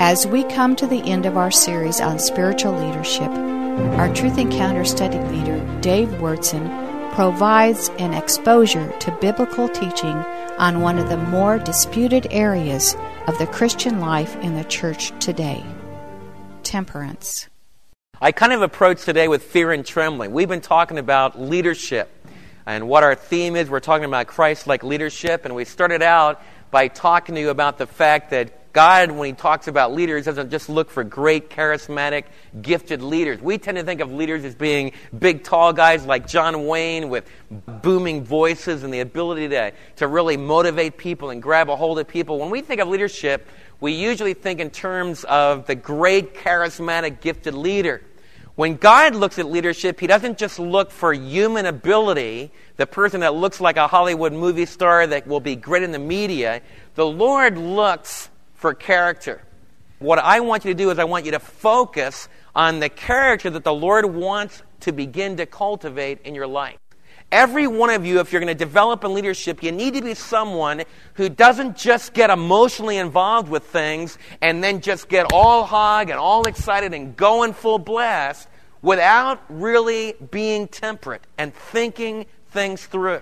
As we come to the end of our series on spiritual leadership, our Truth Encounter study leader, Dave Wyrtzen, provides an exposure to biblical teaching on one of the more disputed areas of the Christian life in the church today temperance. I kind of approach today with fear and trembling. We've been talking about leadership and what our theme is. We're talking about Christ like leadership, and we started out by talking to you about the fact that God, when He talks about leaders, doesn't just look for great, charismatic, gifted leaders. We tend to think of leaders as being big, tall guys like John Wayne with booming voices and the ability to, to really motivate people and grab a hold of people. When we think of leadership, we usually think in terms of the great, charismatic, gifted leader. When God looks at leadership, He doesn't just look for human ability, the person that looks like a Hollywood movie star that will be great in the media. The Lord looks for character. What I want you to do is I want you to focus on the character that the Lord wants to begin to cultivate in your life. Every one of you, if you're going to develop in leadership, you need to be someone who doesn't just get emotionally involved with things and then just get all hog and all excited and going full blast without really being temperate and thinking things through.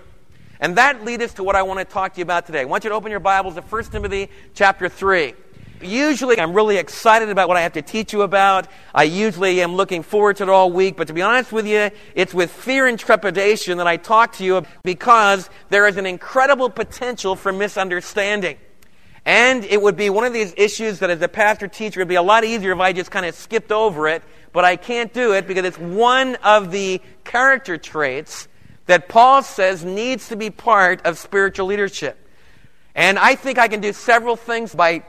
And that leads us to what I want to talk to you about today. I want you to open your Bibles to 1 Timothy chapter 3. Usually, I'm really excited about what I have to teach you about. I usually am looking forward to it all week, but to be honest with you, it's with fear and trepidation that I talk to you because there is an incredible potential for misunderstanding. And it would be one of these issues that as a pastor teacher, it would be a lot easier if I just kind of skipped over it, but I can't do it because it's one of the character traits that Paul says needs to be part of spiritual leadership. And I think I can do several things by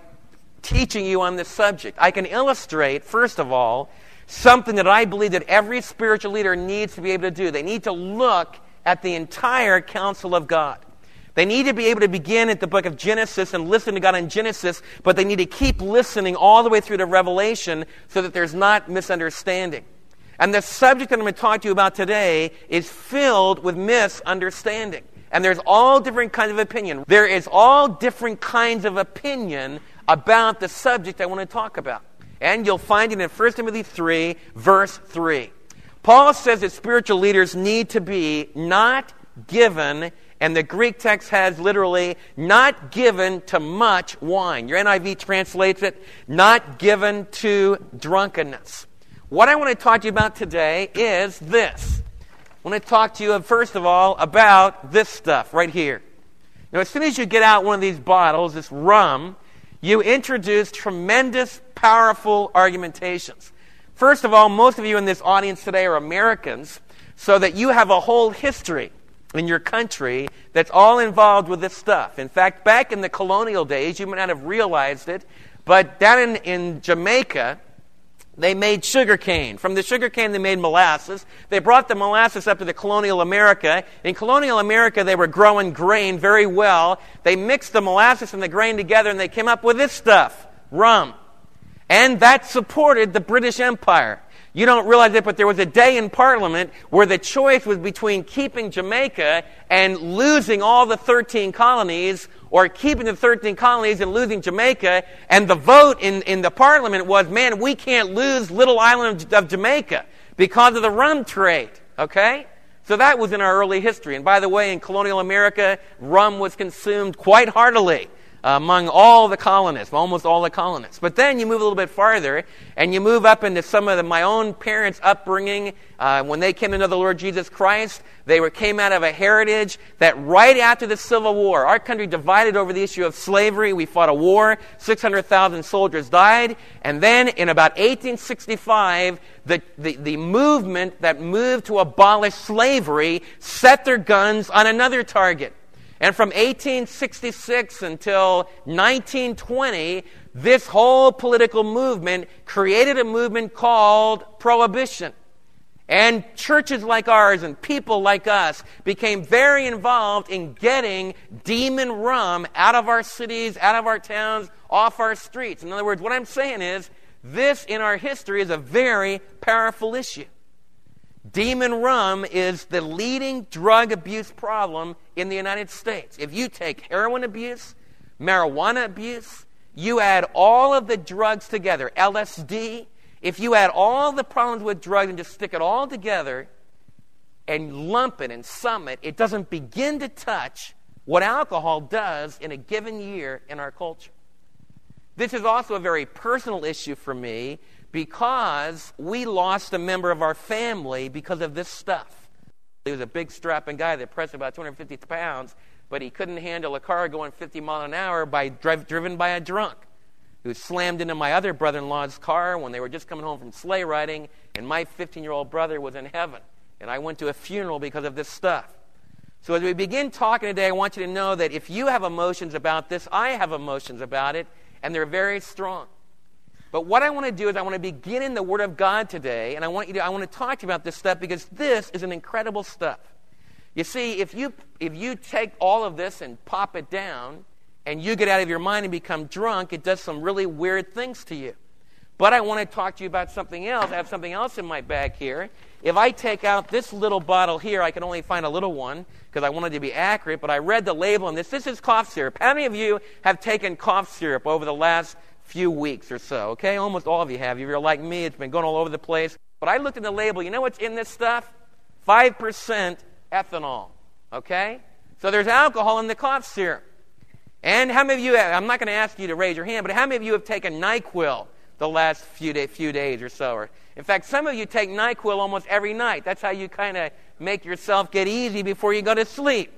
teaching you on this subject. I can illustrate, first of all, something that I believe that every spiritual leader needs to be able to do. They need to look at the entire counsel of God. They need to be able to begin at the book of Genesis and listen to God in Genesis, but they need to keep listening all the way through to Revelation so that there's not misunderstanding. And the subject that I'm going to talk to you about today is filled with misunderstanding. And there's all different kinds of opinion. There is all different kinds of opinion about the subject I want to talk about. And you'll find it in 1 Timothy 3, verse 3. Paul says that spiritual leaders need to be not given, and the Greek text has literally not given to much wine. Your NIV translates it, not given to drunkenness. What I want to talk to you about today is this. I want to talk to you, first of all, about this stuff right here. Now, as soon as you get out one of these bottles, this rum, you introduce tremendous, powerful argumentations. First of all, most of you in this audience today are Americans, so that you have a whole history in your country that's all involved with this stuff. In fact, back in the colonial days, you might not have realized it, but down in, in Jamaica, they made sugar cane. From the sugar cane, they made molasses. They brought the molasses up to the colonial America. In colonial America, they were growing grain very well. They mixed the molasses and the grain together and they came up with this stuff rum. And that supported the British Empire. You don't realize it, but there was a day in Parliament where the choice was between keeping Jamaica and losing all the 13 colonies or keeping the 13 colonies and losing Jamaica. And the vote in, in the Parliament was, man, we can't lose little island of Jamaica because of the rum trade. Okay? So that was in our early history. And by the way, in colonial America, rum was consumed quite heartily among all the colonists, almost all the colonists. But then you move a little bit farther, and you move up into some of the, my own parents' upbringing. Uh, when they came to know the Lord Jesus Christ, they were, came out of a heritage that right after the Civil War, our country divided over the issue of slavery. We fought a war, 600,000 soldiers died, and then in about 1865, the, the, the movement that moved to abolish slavery set their guns on another target and from 1866 until 1920, this whole political movement created a movement called prohibition. And churches like ours and people like us became very involved in getting demon rum out of our cities, out of our towns, off our streets. In other words, what I'm saying is, this in our history is a very powerful issue. Demon rum is the leading drug abuse problem in the United States. If you take heroin abuse, marijuana abuse, you add all of the drugs together, LSD, if you add all the problems with drugs and just stick it all together and lump it and sum it, it doesn't begin to touch what alcohol does in a given year in our culture. This is also a very personal issue for me because we lost a member of our family because of this stuff. He was a big strapping guy that pressed about 250 pounds, but he couldn't handle a car going 50 miles an hour by drive, driven by a drunk who slammed into my other brother in law's car when they were just coming home from sleigh riding, and my 15 year old brother was in heaven. And I went to a funeral because of this stuff. So, as we begin talking today, I want you to know that if you have emotions about this, I have emotions about it, and they're very strong. But what I want to do is I want to begin in the Word of God today, and I want you to, I want to talk to you about this stuff because this is an incredible stuff. You see, if you if you take all of this and pop it down, and you get out of your mind and become drunk, it does some really weird things to you. But I want to talk to you about something else. I have something else in my bag here. If I take out this little bottle here, I can only find a little one because I wanted to be accurate, but I read the label on this. This is cough syrup. How many of you have taken cough syrup over the last few weeks or so? Okay, almost all of you have. If you're like me, it's been going all over the place. But I looked at the label. You know what's in this stuff? 5% ethanol. Okay? So there's alcohol in the cough syrup. And how many of you, have, I'm not going to ask you to raise your hand, but how many of you have taken NyQuil? the last few, day, few days or so. Or, in fact, some of you take NyQuil almost every night. That's how you kind of make yourself get easy before you go to sleep.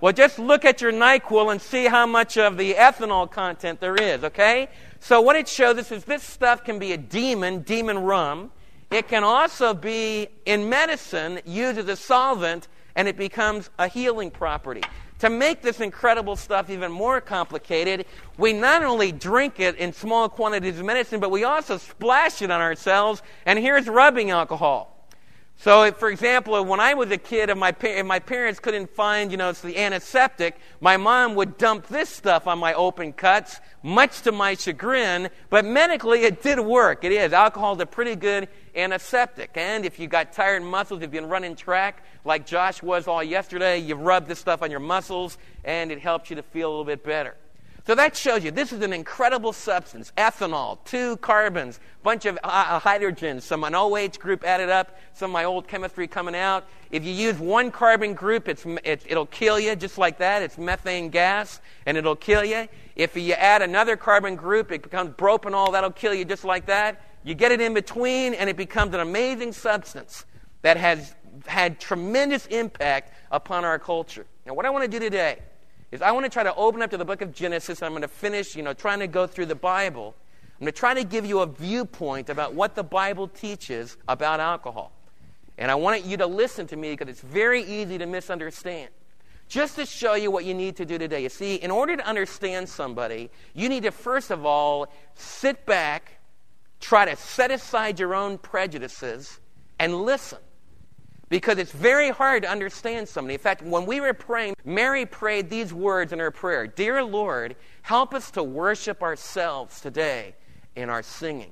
Well, just look at your NyQuil and see how much of the ethanol content there is, okay? So, what it shows us is this stuff can be a demon, demon rum. It can also be in medicine used as a solvent, and it becomes a healing property. To make this incredible stuff even more complicated, we not only drink it in small quantities of medicine, but we also splash it on ourselves, and here's rubbing alcohol. So, if, for example, when I was a kid, if my, if my parents couldn't find, you know, it's the antiseptic, my mom would dump this stuff on my open cuts, much to my chagrin. But medically, it did work. It is. Alcohol is a pretty good antiseptic. And if you got tired muscles, if you've been running track like Josh was all yesterday, you rub this stuff on your muscles, and it helps you to feel a little bit better. So that shows you this is an incredible substance ethanol, two carbons, bunch of uh, hydrogens, some an OH group added up, some of my old chemistry coming out. If you use one carbon group, it's, it, it'll kill you just like that. It's methane gas, and it'll kill you. If you add another carbon group, it becomes propanol, that'll kill you just like that. You get it in between, and it becomes an amazing substance that has had tremendous impact upon our culture. Now, what I want to do today is I want to try to open up to the book of Genesis. I'm going to finish, you know, trying to go through the Bible. I'm going to try to give you a viewpoint about what the Bible teaches about alcohol. And I want you to listen to me because it's very easy to misunderstand. Just to show you what you need to do today. You see, in order to understand somebody, you need to first of all sit back, try to set aside your own prejudices, and listen because it's very hard to understand somebody. In fact, when we were praying, Mary prayed these words in her prayer Dear Lord, help us to worship ourselves today in our singing.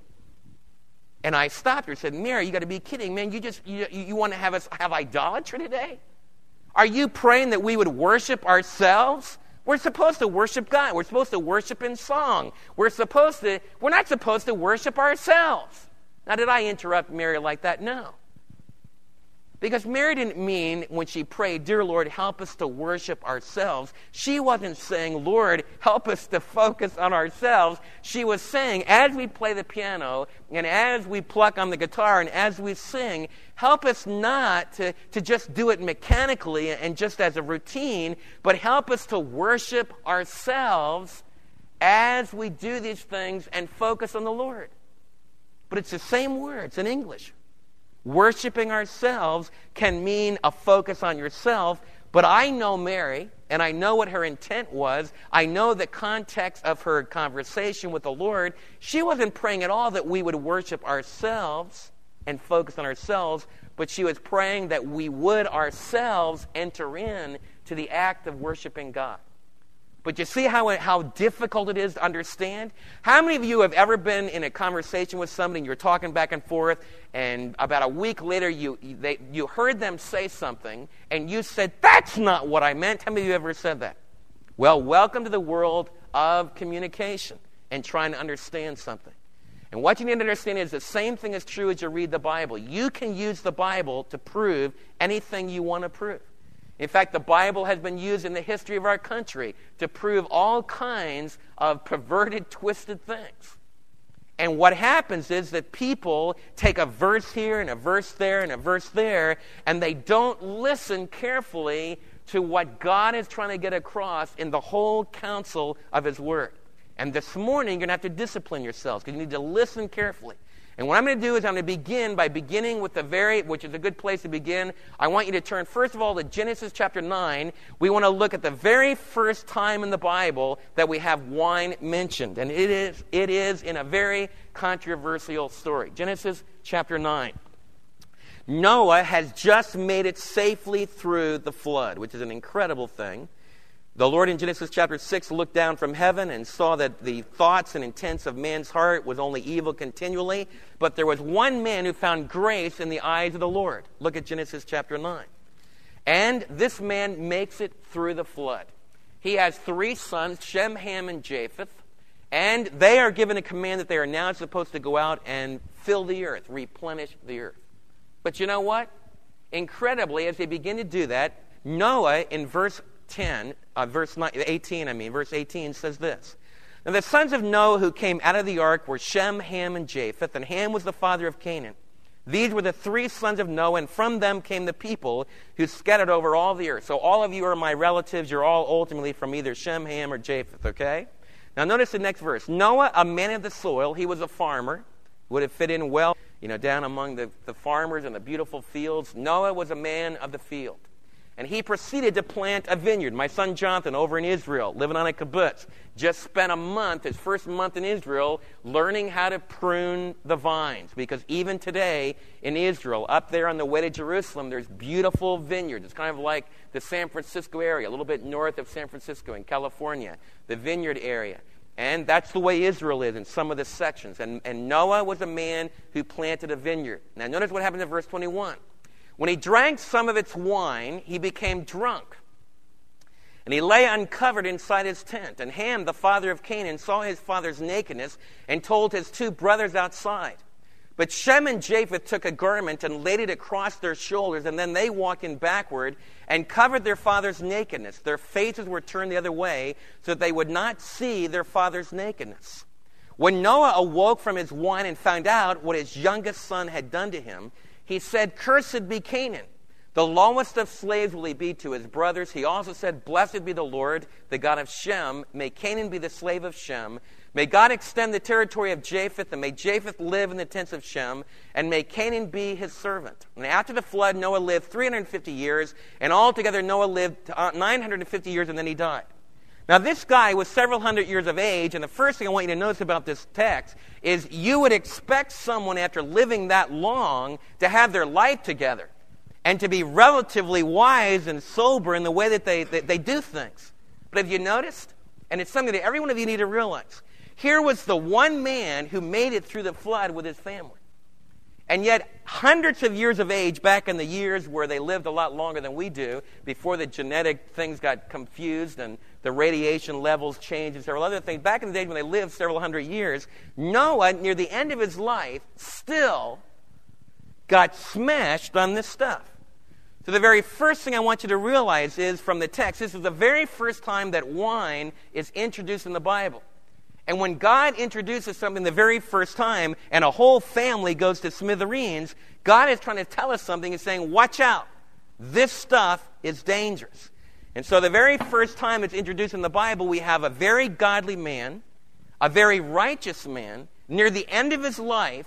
And I stopped her and said, Mary, you got to be kidding, man. You just you, you want to have us have idolatry today? Are you praying that we would worship ourselves? We're supposed to worship God. We're supposed to worship in song. We're supposed to we're not supposed to worship ourselves. Now did I interrupt Mary like that? No. Because Mary didn't mean when she prayed, Dear Lord, help us to worship ourselves. She wasn't saying, Lord, help us to focus on ourselves. She was saying, as we play the piano and as we pluck on the guitar and as we sing, help us not to, to just do it mechanically and just as a routine, but help us to worship ourselves as we do these things and focus on the Lord. But it's the same words in English. Worshipping ourselves can mean a focus on yourself, but I know Mary, and I know what her intent was. I know the context of her conversation with the Lord. She wasn't praying at all that we would worship ourselves and focus on ourselves, but she was praying that we would ourselves enter in to the act of worshiping God. But you see how, how difficult it is to understand? How many of you have ever been in a conversation with somebody and you're talking back and forth, and about a week later you, they, you heard them say something and you said, That's not what I meant? How many of you ever said that? Well, welcome to the world of communication. and trying to understand something. And what you need to understand is the same thing is true as you read the Bible. You can use the Bible to prove anything you want to prove. In fact, the Bible has been used in the history of our country to prove all kinds of perverted, twisted things. And what happens is that people take a verse here and a verse there and a verse there, and they don't listen carefully to what God is trying to get across in the whole counsel of His Word. And this morning, you're going to have to discipline yourselves because you need to listen carefully. And what I'm going to do is I'm going to begin by beginning with the very, which is a good place to begin. I want you to turn, first of all, to Genesis chapter 9. We want to look at the very first time in the Bible that we have wine mentioned. And it is, it is in a very controversial story. Genesis chapter 9. Noah has just made it safely through the flood, which is an incredible thing. The Lord in Genesis chapter 6 looked down from heaven and saw that the thoughts and intents of man's heart was only evil continually, but there was one man who found grace in the eyes of the Lord. Look at Genesis chapter 9. And this man makes it through the flood. He has three sons, Shem, Ham, and Japheth, and they are given a command that they are now supposed to go out and fill the earth, replenish the earth. But you know what? Incredibly, as they begin to do that, Noah, in verse 10, uh, verse 18, I mean, verse 18 says this. Now the sons of Noah who came out of the ark were Shem, Ham, and Japheth, and Ham was the father of Canaan. These were the three sons of Noah, and from them came the people who scattered over all the earth. So all of you are my relatives. You're all ultimately from either Shem, Ham, or Japheth, okay? Now notice the next verse. Noah, a man of the soil, he was a farmer, would have fit in well, you know, down among the, the farmers and the beautiful fields. Noah was a man of the field. And he proceeded to plant a vineyard. My son Jonathan, over in Israel, living on a kibbutz, just spent a month, his first month in Israel, learning how to prune the vines. Because even today in Israel, up there on the way to Jerusalem, there's beautiful vineyards. It's kind of like the San Francisco area, a little bit north of San Francisco in California, the vineyard area. And that's the way Israel is in some of the sections. And, and Noah was a man who planted a vineyard. Now, notice what happens in verse 21. When he drank some of its wine, he became drunk. And he lay uncovered inside his tent. And Ham, the father of Canaan, saw his father's nakedness and told his two brothers outside. But Shem and Japheth took a garment and laid it across their shoulders, and then they walked in backward and covered their father's nakedness. Their faces were turned the other way so that they would not see their father's nakedness. When Noah awoke from his wine and found out what his youngest son had done to him, he said, Cursed be Canaan. The lowest of slaves will he be to his brothers. He also said, Blessed be the Lord, the God of Shem. May Canaan be the slave of Shem. May God extend the territory of Japheth, and may Japheth live in the tents of Shem, and may Canaan be his servant. And after the flood, Noah lived 350 years, and altogether Noah lived uh, 950 years, and then he died. Now, this guy was several hundred years of age, and the first thing I want you to notice about this text is you would expect someone after living that long to have their life together and to be relatively wise and sober in the way that they, they do things. But have you noticed? And it's something that every one of you need to realize. Here was the one man who made it through the flood with his family. And yet, hundreds of years of age back in the years where they lived a lot longer than we do, before the genetic things got confused and the radiation levels changed and several other things, back in the days when they lived several hundred years, Noah, near the end of his life, still got smashed on this stuff. So, the very first thing I want you to realize is from the text, this is the very first time that wine is introduced in the Bible. And when God introduces something the very first time and a whole family goes to smithereens, God is trying to tell us something and saying, watch out. This stuff is dangerous. And so the very first time it's introduced in the Bible, we have a very godly man, a very righteous man, near the end of his life,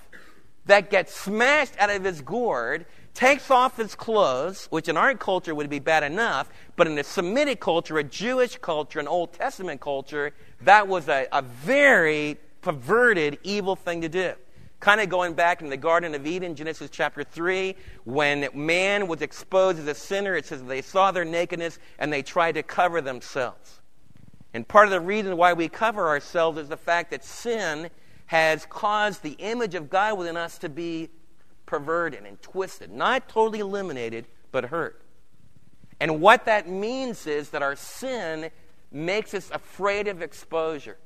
that gets smashed out of his gourd takes off his clothes, which in our culture would be bad enough, but in a Semitic culture, a Jewish culture, an Old Testament culture, that was a, a very perverted, evil thing to do. Kind of going back in the Garden of Eden, Genesis chapter 3, when man was exposed as a sinner, it says they saw their nakedness and they tried to cover themselves. And part of the reason why we cover ourselves is the fact that sin has caused the image of God within us to be perverted and twisted, not totally eliminated, but hurt. And what that means is that our sin makes us afraid of exposure.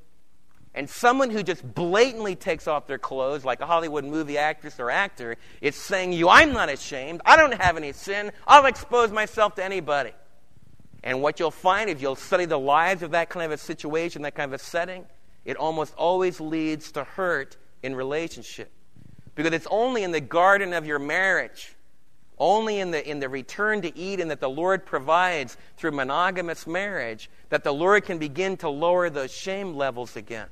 And someone who just blatantly takes off their clothes, like a Hollywood movie actress or actor, is saying, You, I'm not ashamed. I don't have any sin. I'll expose myself to anybody. And what you'll find if you'll study the lives of that kind of a situation, that kind of a setting, it almost always leads to hurt in relationship. Because it's only in the garden of your marriage, only in the, in the return to Eden that the Lord provides through monogamous marriage, that the Lord can begin to lower those shame levels again.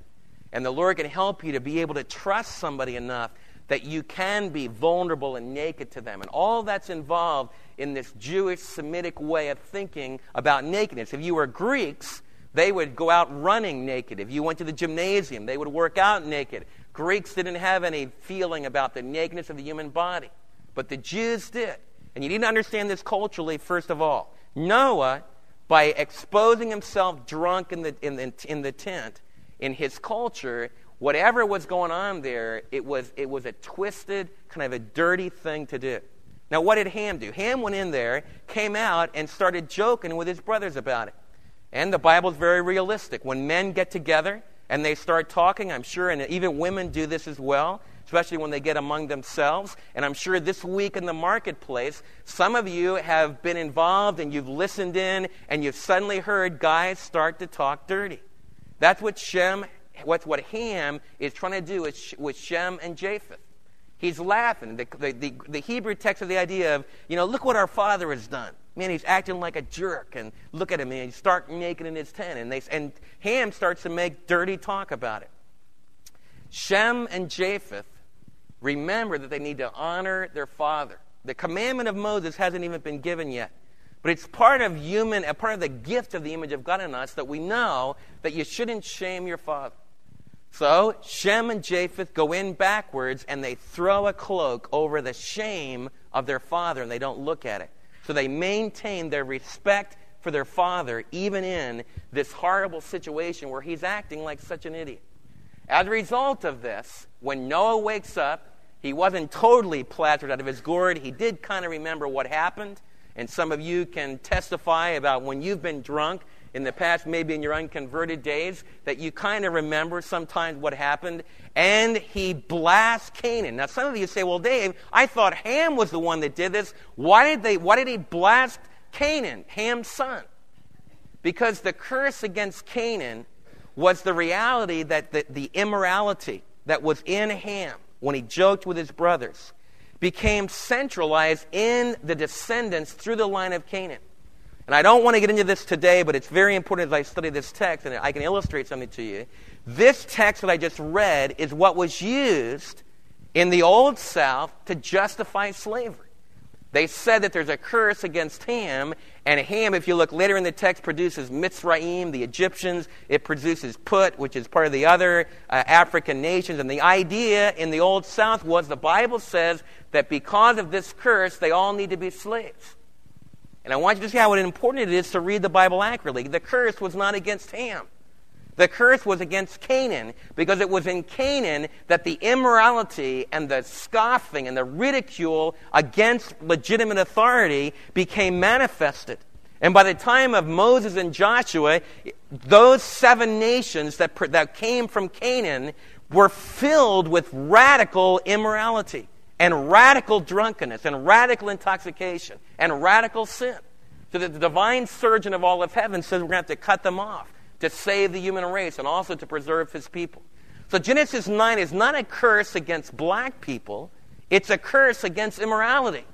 And the Lord can help you to be able to trust somebody enough that you can be vulnerable and naked to them. And all that's involved in this Jewish Semitic way of thinking about nakedness. If you were Greeks, they would go out running naked. If you went to the gymnasium, they would work out naked. Greeks didn't have any feeling about the nakedness of the human body, but the Jews did. And you need to understand this culturally, first of all. Noah, by exposing himself drunk in the, in the, in the tent, in his culture, whatever was going on there, it was, it was a twisted, kind of a dirty thing to do. Now, what did Ham do? Ham went in there, came out, and started joking with his brothers about it. And the Bible is very realistic. When men get together and they start talking, I'm sure, and even women do this as well, especially when they get among themselves. And I'm sure this week in the marketplace, some of you have been involved and you've listened in and you've suddenly heard guys start to talk dirty. That's what Shem, what's what Ham is trying to do with Shem and Japheth. He's laughing. The, the, the, the, Hebrew text of the idea of, you know, look what our father has done. Man, he's acting like a jerk. And look at him, and he's stark naked in his tent. And, they, and Ham starts to make dirty talk about it. Shem and Japheth remember that they need to honor their father. The commandment of Moses hasn't even been given yet. But it's part of human, a part of the gift of the image of God in us that we know that you shouldn't shame your father. So Shem and Japheth go in backwards and they throw a cloak over the shame of their father and they don't look at it. So they maintain their respect for their father even in this horrible situation where he's acting like such an idiot. As a result of this, when Noah wakes up, he wasn't totally plastered out of his gourd. He did kind of remember what happened. And some of you can testify about when you've been drunk in the past, maybe in your unconverted days, that you kind of remember sometimes what happened. And he blasts Canaan. Now, some of you say, well, Dave, I thought Ham was the one that did this. Why did, they, why did he blast Canaan, Ham's son? Because the curse against Canaan was the reality that the, the immorality that was in Ham when he joked with his brothers became centralized in the descendants through the line of Canaan. And I don't want to get into this today, but it's very important as I study this text, and I can illustrate something to you. This text that I just read is what was used in the Old South to justify slavery. They said that there's a curse against Ham, and Ham, if you look later in the text, produces Mitzrayim, the Egyptians. It produces Put, which is part of the other uh, African nations. And the idea in the Old South was the Bible says that because of this curse, they all need to be slaves. And I want you to see how important it is to read the Bible accurately. The curse was not against Ham. The curse was against Canaan because it was in Canaan that the immorality and the scoffing and the ridicule against legitimate authority became manifested. And by the time of Moses and Joshua, those seven nations that, that came from Canaan were filled with radical immorality and radical drunkenness and radical intoxication and radical sin. So that the divine surgeon of all of heaven says we're going to have to cut them off to save the human race and also to preserve his people. So Genesis 9 is not a curse against black people, it's a curse against immorality.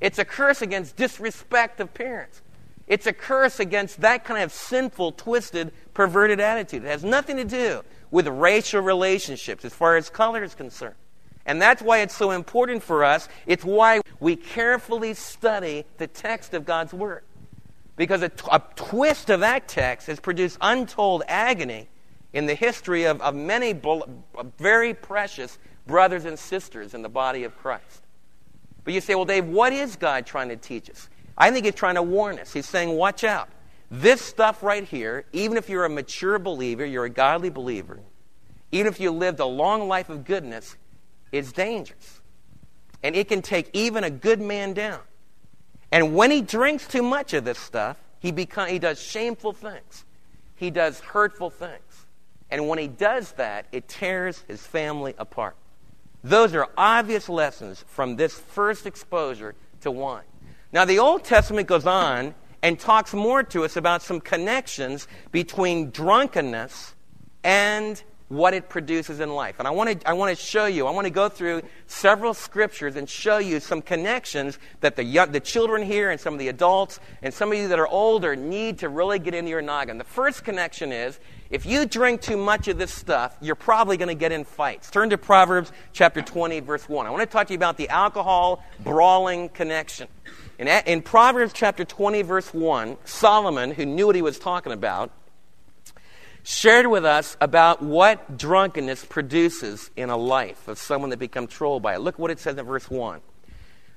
It's a curse against disrespect of parents. It's a curse against that kind of sinful, twisted, perverted attitude. It has nothing to do with racial relationships as far as color is concerned. And that's why it's so important for us. It's why we carefully study the text of God's Word. Because a, twist of that text has produced untold agony in the history of, of many very precious brothers and sisters in the body of Christ. But you say, well, Dave, what is God trying to teach us? I think He's trying to warn us. He's saying, watch out. This stuff right here, even if you're a mature believer, you're a godly believer, even if you lived a long life of goodness, is dangerous. And it can take even a good man down. And when he drinks too much of this stuff, he, become, he does shameful things. He does hurtful things. And when he does that, it tears his family apart. Those are obvious lessons from this first exposure to wine. Now, the Old Testament goes on and talks more to us about some connections between drunkenness and what it produces in life. And I want to, I want to show you, I want to go through several scriptures and show you some connections that the, young, the children here and some of the adults and some of you that are older need to really get into your noggin. The first connection is if you drink too much of this stuff, you're probably going to get in fights. Turn to Proverbs chapter 20, verse 1. I want to talk to you about the alcohol brawling connection. In, in Proverbs chapter 20, verse 1, Solomon, who knew what he was talking about, shared with us about what drunkenness produces in a life of someone that becomes controlled by it. Look what it says in verse 1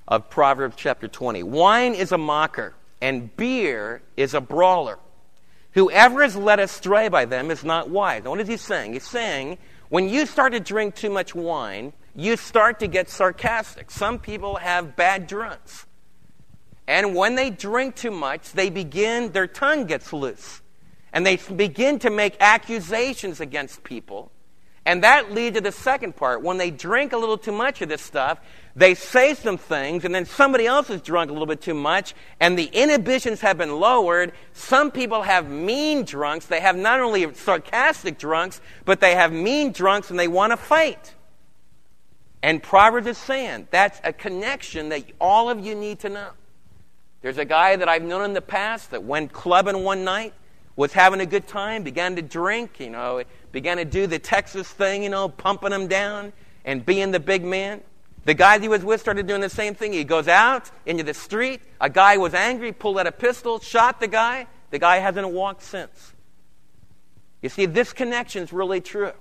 of Proverbs chapter 20. Wine is a mocker, and beer is a brawler. Whoever is led astray by them is not wise. Now, what is he saying? He's saying when you start to drink too much wine, you start to get sarcastic. Some people have bad drunks. And when they drink too much, they begin, their tongue gets loose. And they begin to make accusations against people. And that leads to the second part. When they drink a little too much of this stuff, they say some things, and then somebody else has drunk a little bit too much, and the inhibitions have been lowered. Some people have mean drunks. They have not only sarcastic drunks, but they have mean drunks and they want to fight. And Proverbs is saying that's a connection that all of you need to know. There's a guy that I've known in the past that went clubbing one night, was having a good time, began to drink, you know, began to do the Texas thing, you know, pumping them down and being the big man. The guy he was with started doing the same thing. He goes out into the street. A guy was angry, pulled out a pistol, shot the guy. The guy hasn't walked since. You see, this connection is really true.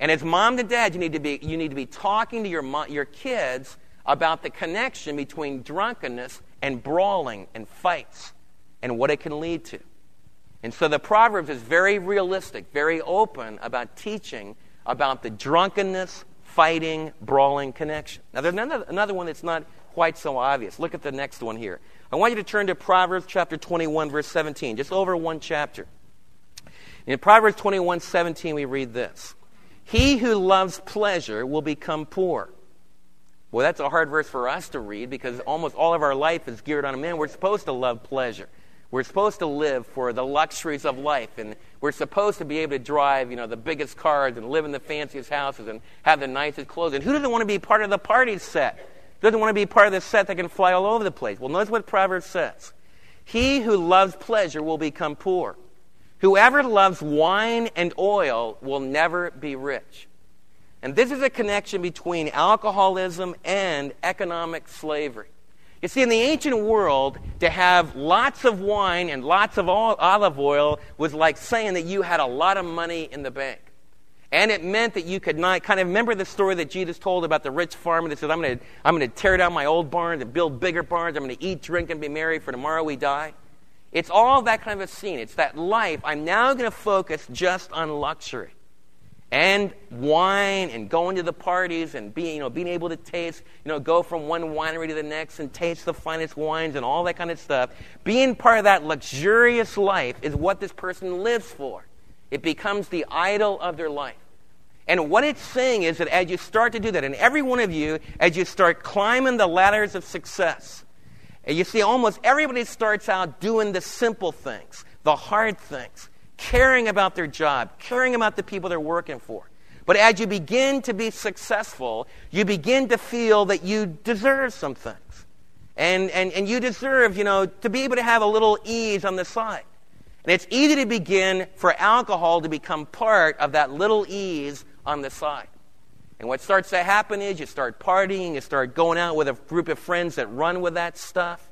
And as mom and dad, you need to be, you need to be talking to your, your kids about the connection between drunkenness and brawling and fights and what it can lead to. And so the Proverbs is very realistic, very open about teaching about the drunkenness, fighting, brawling connection. Now, there's another, another one that's not quite so obvious. Look at the next one here. I want you to turn to Proverbs chapter 21, verse 17, just over one chapter. In Proverbs 21, 17, we read this He who loves pleasure will become poor well, that's a hard verse for us to read because almost all of our life is geared on a man. We're supposed to love pleasure. We're supposed to live for the luxuries of life, and we're supposed to be able to drive, you know, the biggest cars and live in the fanciest houses and have the nicest clothes. And who doesn't want to be part of the party set? Doesn't want to be part of the set that can fly all over the place? Well, notice what Proverbs says: "He who loves pleasure will become poor. Whoever loves wine and oil will never be rich." And this is a connection between alcoholism and economic slavery. You see, in the ancient world, to have lots of wine and lots of olive oil was like saying that you had a lot of money in the bank. And it meant that you could not kind of remember the story that Jesus told about the rich farmer that says, I'm going to I'm going to tear down my old barns and build bigger barns. I'm going to eat, drink, and be merry, for tomorrow we die. It's all that kind of a scene. It's that life. I'm now going to focus just on luxury and wine and going to the parties and being, you know, being able to taste, you know, go from one winery to the next and taste the finest wines and all that kind of stuff. Being part of that luxurious life is what this person lives for. It becomes the idol of their life. And what it's saying is that as you start to do that, and every one of you, as you start climbing the ladders of success, and you see almost everybody starts out doing the simple things, the hard things caring about their job, caring about the people they're working for. But as you begin to be successful, you begin to feel that you deserve some things. And, and, and you deserve, you know, to be able to have a little ease on the side. And it's easy to begin for alcohol to become part of that little ease on the side. And what starts to happen is you start partying, you start going out with a group of friends that run with that stuff.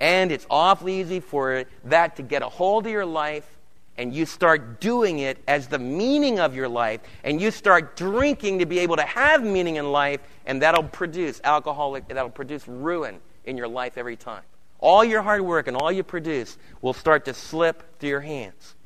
And it's awfully easy for that to get a hold of your life and you start doing it as the meaning of your life, and you start drinking to be able to have meaning in life, and that'll produce alcoholic, that'll produce ruin in your life every time. All your hard work and all you produce will start to slip through your hands.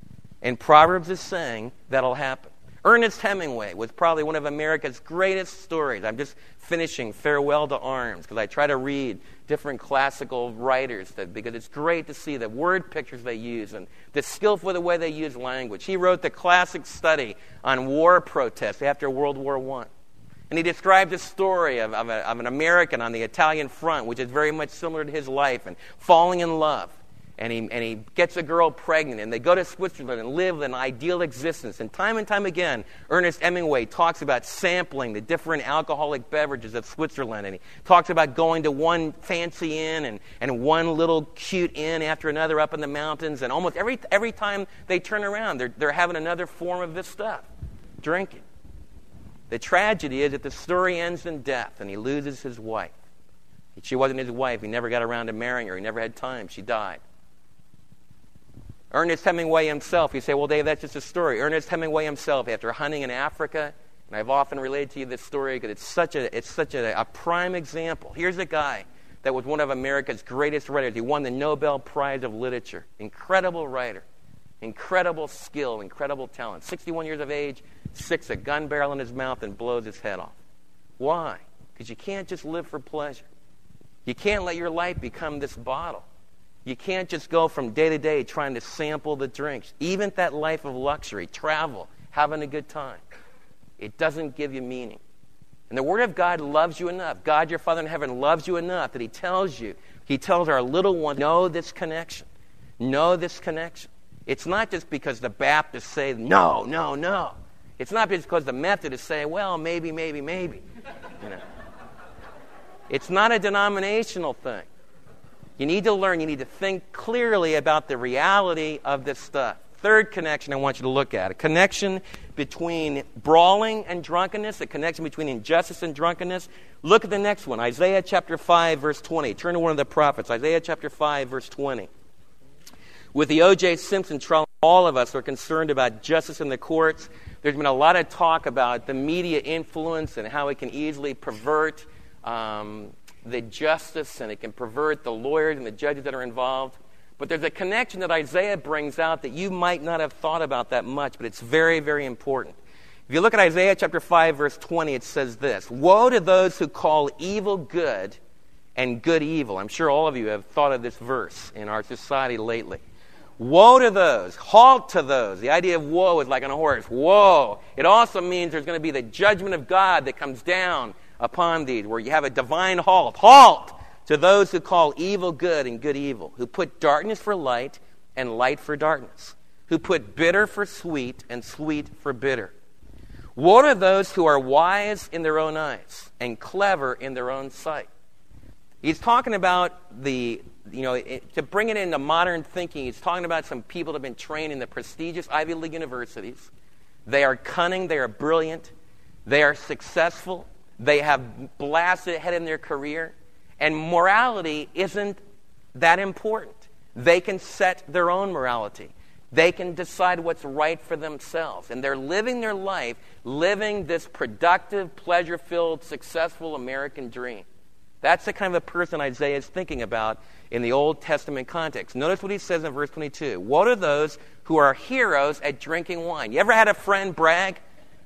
And Proverbs is saying that'll happen. Ernest Hemingway was probably one of America's greatest stories. I'm just finishing Farewell to Arms because I try to read different classical writers that, because it's great to see the word pictures they use and the skillful the way they use language. He wrote the classic study on war protests after World War I. And he described a story of, of, a, of an American on the Italian front, which is very much similar to his life, and falling in love and he, and he gets a girl pregnant, and they go to Switzerland and live an ideal existence. And time and time again, Ernest Hemingway talks about sampling the different alcoholic beverages of Switzerland, and he talks about going to one fancy inn and, and one little cute inn after another up in the mountains. And almost every, every time they turn around, they're, they're having another form of this stuff drinking. The tragedy is that the story ends in death, and he loses his wife. She wasn't his wife. He never got around to marrying her. He never had time. She died. Ernest Hemingway himself, you say, well, Dave, that's just a story. Ernest Hemingway himself, after hunting in Africa, and I've often related to you this story because it's such, a, it's such a, a prime example. Here's a guy that was one of America's greatest writers. He won the Nobel Prize of Literature. Incredible writer, incredible skill, incredible talent. 61 years of age, sticks a gun barrel in his mouth and blows his head off. Why? Because you can't just live for pleasure. You can't let your life become this bottle. You can't just go from day to day trying to sample the drinks. Even that life of luxury, travel, having a good time, it doesn't give you meaning. And the Word of God loves you enough. God, your Father in heaven, loves you enough that He tells you, He tells our little ones, know this connection. Know this connection. It's not just because the Baptists say, no, no, no. It's not just because the Methodists say, well, maybe, maybe, maybe. You know. It's not a denominational thing. You need to learn, you need to think clearly about the reality of this stuff. Third connection I want you to look at a connection between brawling and drunkenness, a connection between injustice and drunkenness. Look at the next one Isaiah chapter 5, verse 20. Turn to one of the prophets, Isaiah chapter 5, verse 20. With the O.J. Simpson trial, all of us are concerned about justice in the courts. There's been a lot of talk about the media influence and how it can easily pervert um, the justice and it can pervert the lawyers and the judges that are involved. But there's a connection that Isaiah brings out that you might not have thought about that much, but it's very, very important. If you look at Isaiah chapter 5, verse 20, it says this Woe to those who call evil good and good evil. I'm sure all of you have thought of this verse in our society lately. Woe to those, halt to those. The idea of woe is like on a horse. Woe. It also means there's going to be the judgment of God that comes down upon thee, where you have a divine halt. Halt to those who call evil good and good evil, who put darkness for light and light for darkness, who put bitter for sweet and sweet for bitter. What are those who are wise in their own eyes and clever in their own sight? He's talking about the, you know, it, to bring it into modern thinking, he's talking about some people that have been trained in the prestigious Ivy League universities. They are cunning, they are brilliant, they are successful, they have blasted ahead in their career, and morality isn't that important. They can set their own morality. They can decide what's right for themselves. And they're living their life, living this productive, pleasure filled, successful American dream. That's the kind of a person Isaiah is thinking about in the Old Testament context. Notice what he says in verse 22. What are those who are heroes at drinking wine? You ever had a friend brag?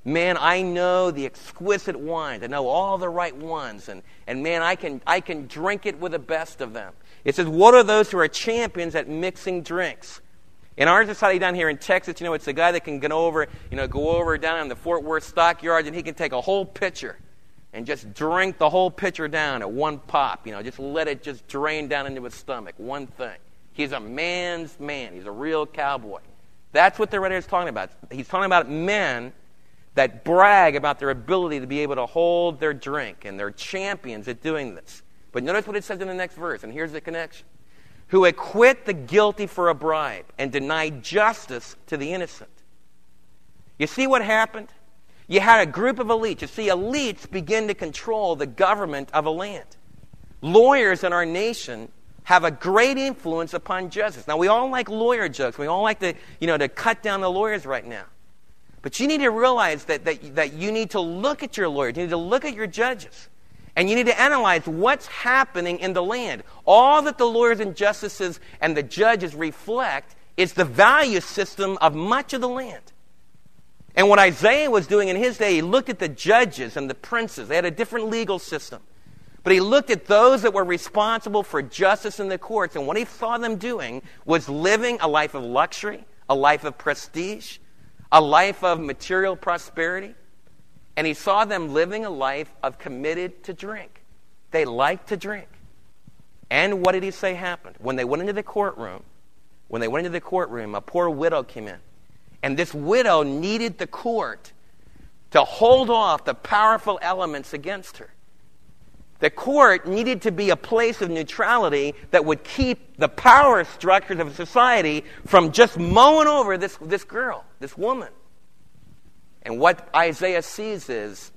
Man, I know the exquisite wines. I know all the right ones. And, and man, I can, I can drink it with the best of them. It says, what are those who are champions at mixing drinks? In our society down here in Texas, you know, it's the guy that can go over, you know, go over down in the Fort Worth stockyards and he can take a whole pitcher and just drink the whole pitcher down at one pop. You know, just let it just drain down into his stomach. One thing. He's a man's man. He's a real cowboy. That's what the writer is talking about. He's talking about men that brag about their ability to be able to hold their drink, and they're champions at doing this. But notice what it says in the next verse, and here's the connection who acquit the guilty for a bribe and deny justice to the innocent. You see what happened? You had a group of elites. You see, elites begin to control the government of a land. Lawyers in our nation have a great influence upon justice. Now, we all like lawyer jokes. We all like to, you know, to cut down the lawyers right now. But you need to realize that, that, that you need to look at your lawyers, you need to look at your judges, and you need to analyze what's happening in the land. All that the lawyers and justices and the judges reflect is the value system of much of the land. And what Isaiah was doing in his day, he looked at the judges and the princes. They had a different legal system. But he looked at those that were responsible for justice in the courts, and what he saw them doing was living a life of luxury, a life of prestige, a life of material prosperity. And he saw them living a life of committed to drink. They liked to drink. And what did he say happened? When they went into the courtroom, when they went into the courtroom, a poor widow came in. And this widow needed the court to hold off the powerful elements against her. The court needed to be a place of neutrality that would keep the power structures of society from just mowing over this, this girl, this woman. And what Isaiah sees is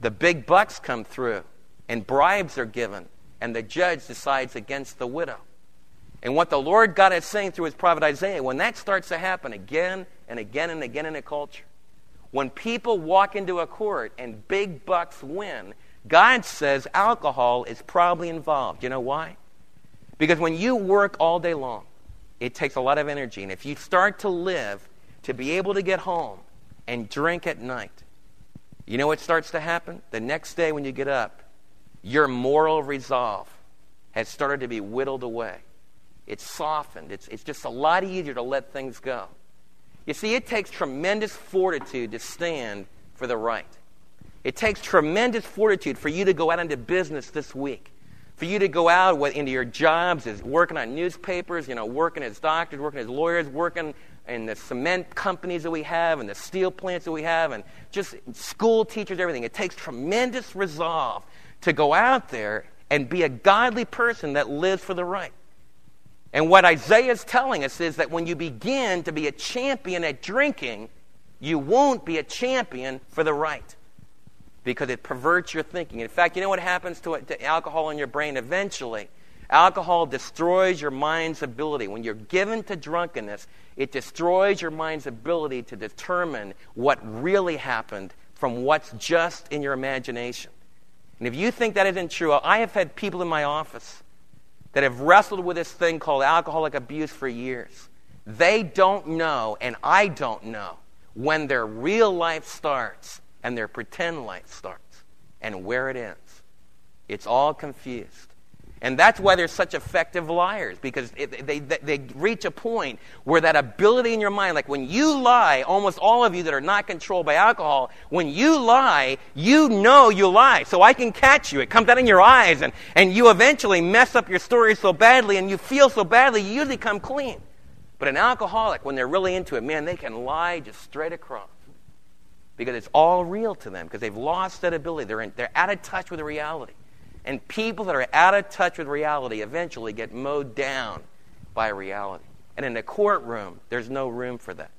the big bucks come through, and bribes are given, and the judge decides against the widow. And what the Lord God is saying through his prophet Isaiah, when that starts to happen again and again and again in a culture, when people walk into a court and big bucks win, God says alcohol is probably involved. You know why? Because when you work all day long, it takes a lot of energy. And if you start to live to be able to get home and drink at night, you know what starts to happen? The next day when you get up, your moral resolve has started to be whittled away. It's softened. It's, it's just a lot easier to let things go. You see, it takes tremendous fortitude to stand for the right. It takes tremendous fortitude for you to go out into business this week, for you to go out into your jobs as working on newspapers, you know, working as doctors, working as lawyers, working in the cement companies that we have and the steel plants that we have and just school teachers, everything. It takes tremendous resolve to go out there and be a godly person that lives for the right. And what Isaiah is telling us is that when you begin to be a champion at drinking, you won't be a champion for the right because it perverts your thinking. In fact, you know what happens to, to alcohol in your brain eventually? Alcohol destroys your mind's ability. When you're given to drunkenness, it destroys your mind's ability to determine what really happened from what's just in your imagination. And if you think that isn't true, I have had people in my office that have wrestled with this thing called alcoholic abuse for years. They don't know, and I don't know, when their real life starts and their pretend life starts and where it ends. It's all confused. And that's why they're such effective liars, because it, they, they, they, reach a point where that ability in your mind, like when you lie, almost all of you that are not controlled by alcohol, when you lie, you know you lie. So I can catch you. It comes out in your eyes, and, and you eventually mess up your story so badly, and you feel so badly, you usually come clean. But an alcoholic, when they're really into it, man, they can lie just straight across. Because it's all real to them, because they've lost that ability. They're, in, they're out of touch with reality. And people that are out of touch with reality eventually get mowed down by reality. And in a courtroom, there's no room for that.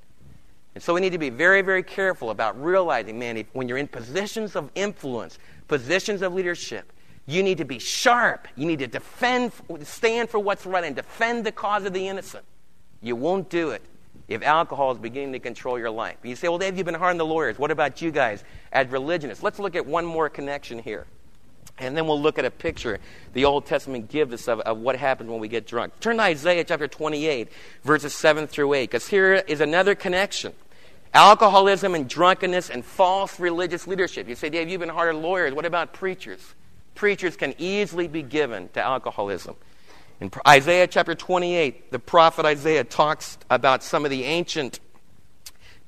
And so we need to be very, very careful about realizing, man, if, when you're in positions of influence, positions of leadership, you need to be sharp. You need to defend, stand for what's right and defend the cause of the innocent. You won't do it if alcohol is beginning to control your life. You say, well, Dave, you've been hard on the lawyers. What about you guys as religionists? Let's look at one more connection here. And then we'll look at a picture the Old Testament gives us of, of what happens when we get drunk. Turn to Isaiah chapter 28, verses 7 through 8, because here is another connection alcoholism and drunkenness and false religious leadership. You say, Dave, you've been hard on lawyers. What about preachers? Preachers can easily be given to alcoholism. In Isaiah chapter 28, the prophet Isaiah talks about some of the ancient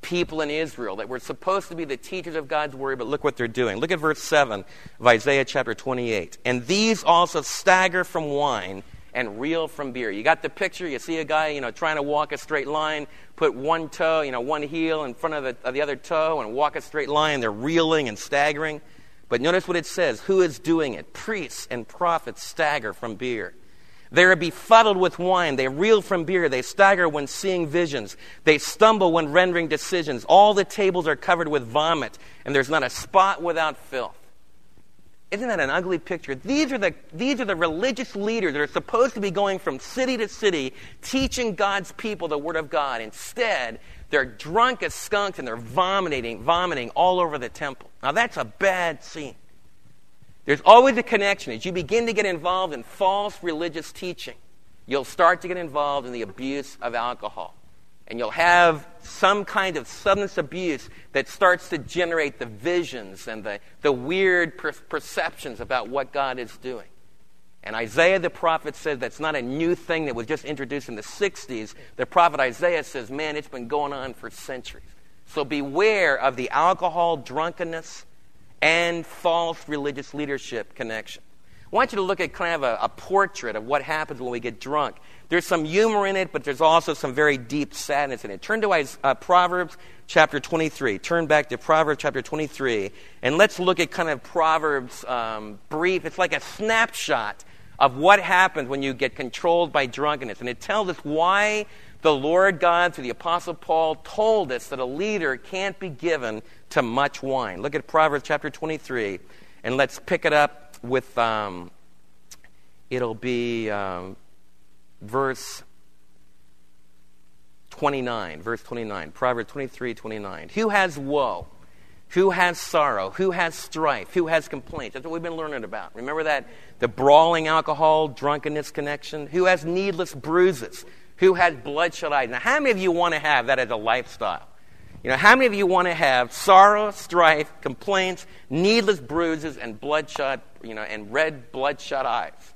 people in Israel that were supposed to be the teachers of God's word, but look what they're doing. Look at verse 7 of Isaiah chapter 28. And these also stagger from wine and reel from beer. You got the picture? You see a guy, you know, trying to walk a straight line, put one toe, you know, one heel in front of the, of the other toe and walk a straight line. They're reeling and staggering. But notice what it says. Who is doing it? Priests and prophets stagger from beer. They are befuddled with wine. They reel from beer. They stagger when seeing visions. They stumble when rendering decisions. All the tables are covered with vomit, and there's not a spot without filth. Isn't that an ugly picture? These are, the, these are the religious leaders that are supposed to be going from city to city teaching God's people the Word of God. Instead, they're drunk as skunks and they're vomiting, vomiting all over the temple. Now, that's a bad scene. There's always a connection. As you begin to get involved in false religious teaching, you'll start to get involved in the abuse of alcohol. And you'll have some kind of substance abuse that starts to generate the visions and the, the weird per- perceptions about what God is doing. And Isaiah the prophet says that's not a new thing that was just introduced in the 60s. The prophet Isaiah says, man, it's been going on for centuries. So beware of the alcohol, drunkenness, and false religious leadership connection. I want you to look at kind of a, a portrait of what happens when we get drunk. There's some humor in it, but there's also some very deep sadness in it. Turn to uh, Proverbs chapter 23. Turn back to Proverbs chapter 23, and let's look at kind of Proverbs um, brief. It's like a snapshot of what happens when you get controlled by drunkenness. And it tells us why the Lord God, through the Apostle Paul, told us that a leader can't be given to much wine. Look at Proverbs chapter 23, and let's pick it up with, um, it'll be um, verse 29. Verse 29. Proverbs 23, 29. Who has woe? Who has sorrow? Who has strife? Who has complaints? That's what we've been learning about. Remember that? The brawling alcohol, drunkenness connection? Who has needless bruises? Who has bloodshot eyes? Now, how many of you want to have that as a lifestyle? You know, how many of you want to have sorrow, strife, complaints, needless bruises, and bloodshot, you know, and red bloodshot eyes?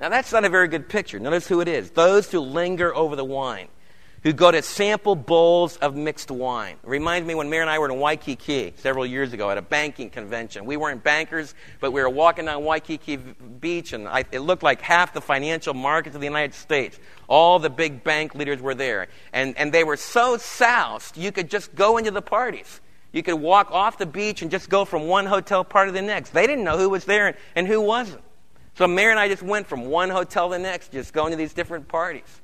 Now, that's not a very good picture. Notice who it is those who linger over the wine, who go to sample bowls of mixed wine. It reminds me when Mary and I were in Waikiki several years ago at a banking convention. We weren't bankers, but we were walking down Waikiki Beach, and I, it looked like half the financial markets of the United States. All the big bank leaders were there. And, and they were so soused, you could just go into the parties. You could walk off the beach and just go from one hotel party to the next. They didn't know who was there and, and who wasn't. So Mary and I just went from one hotel to the next, just going to these different parties.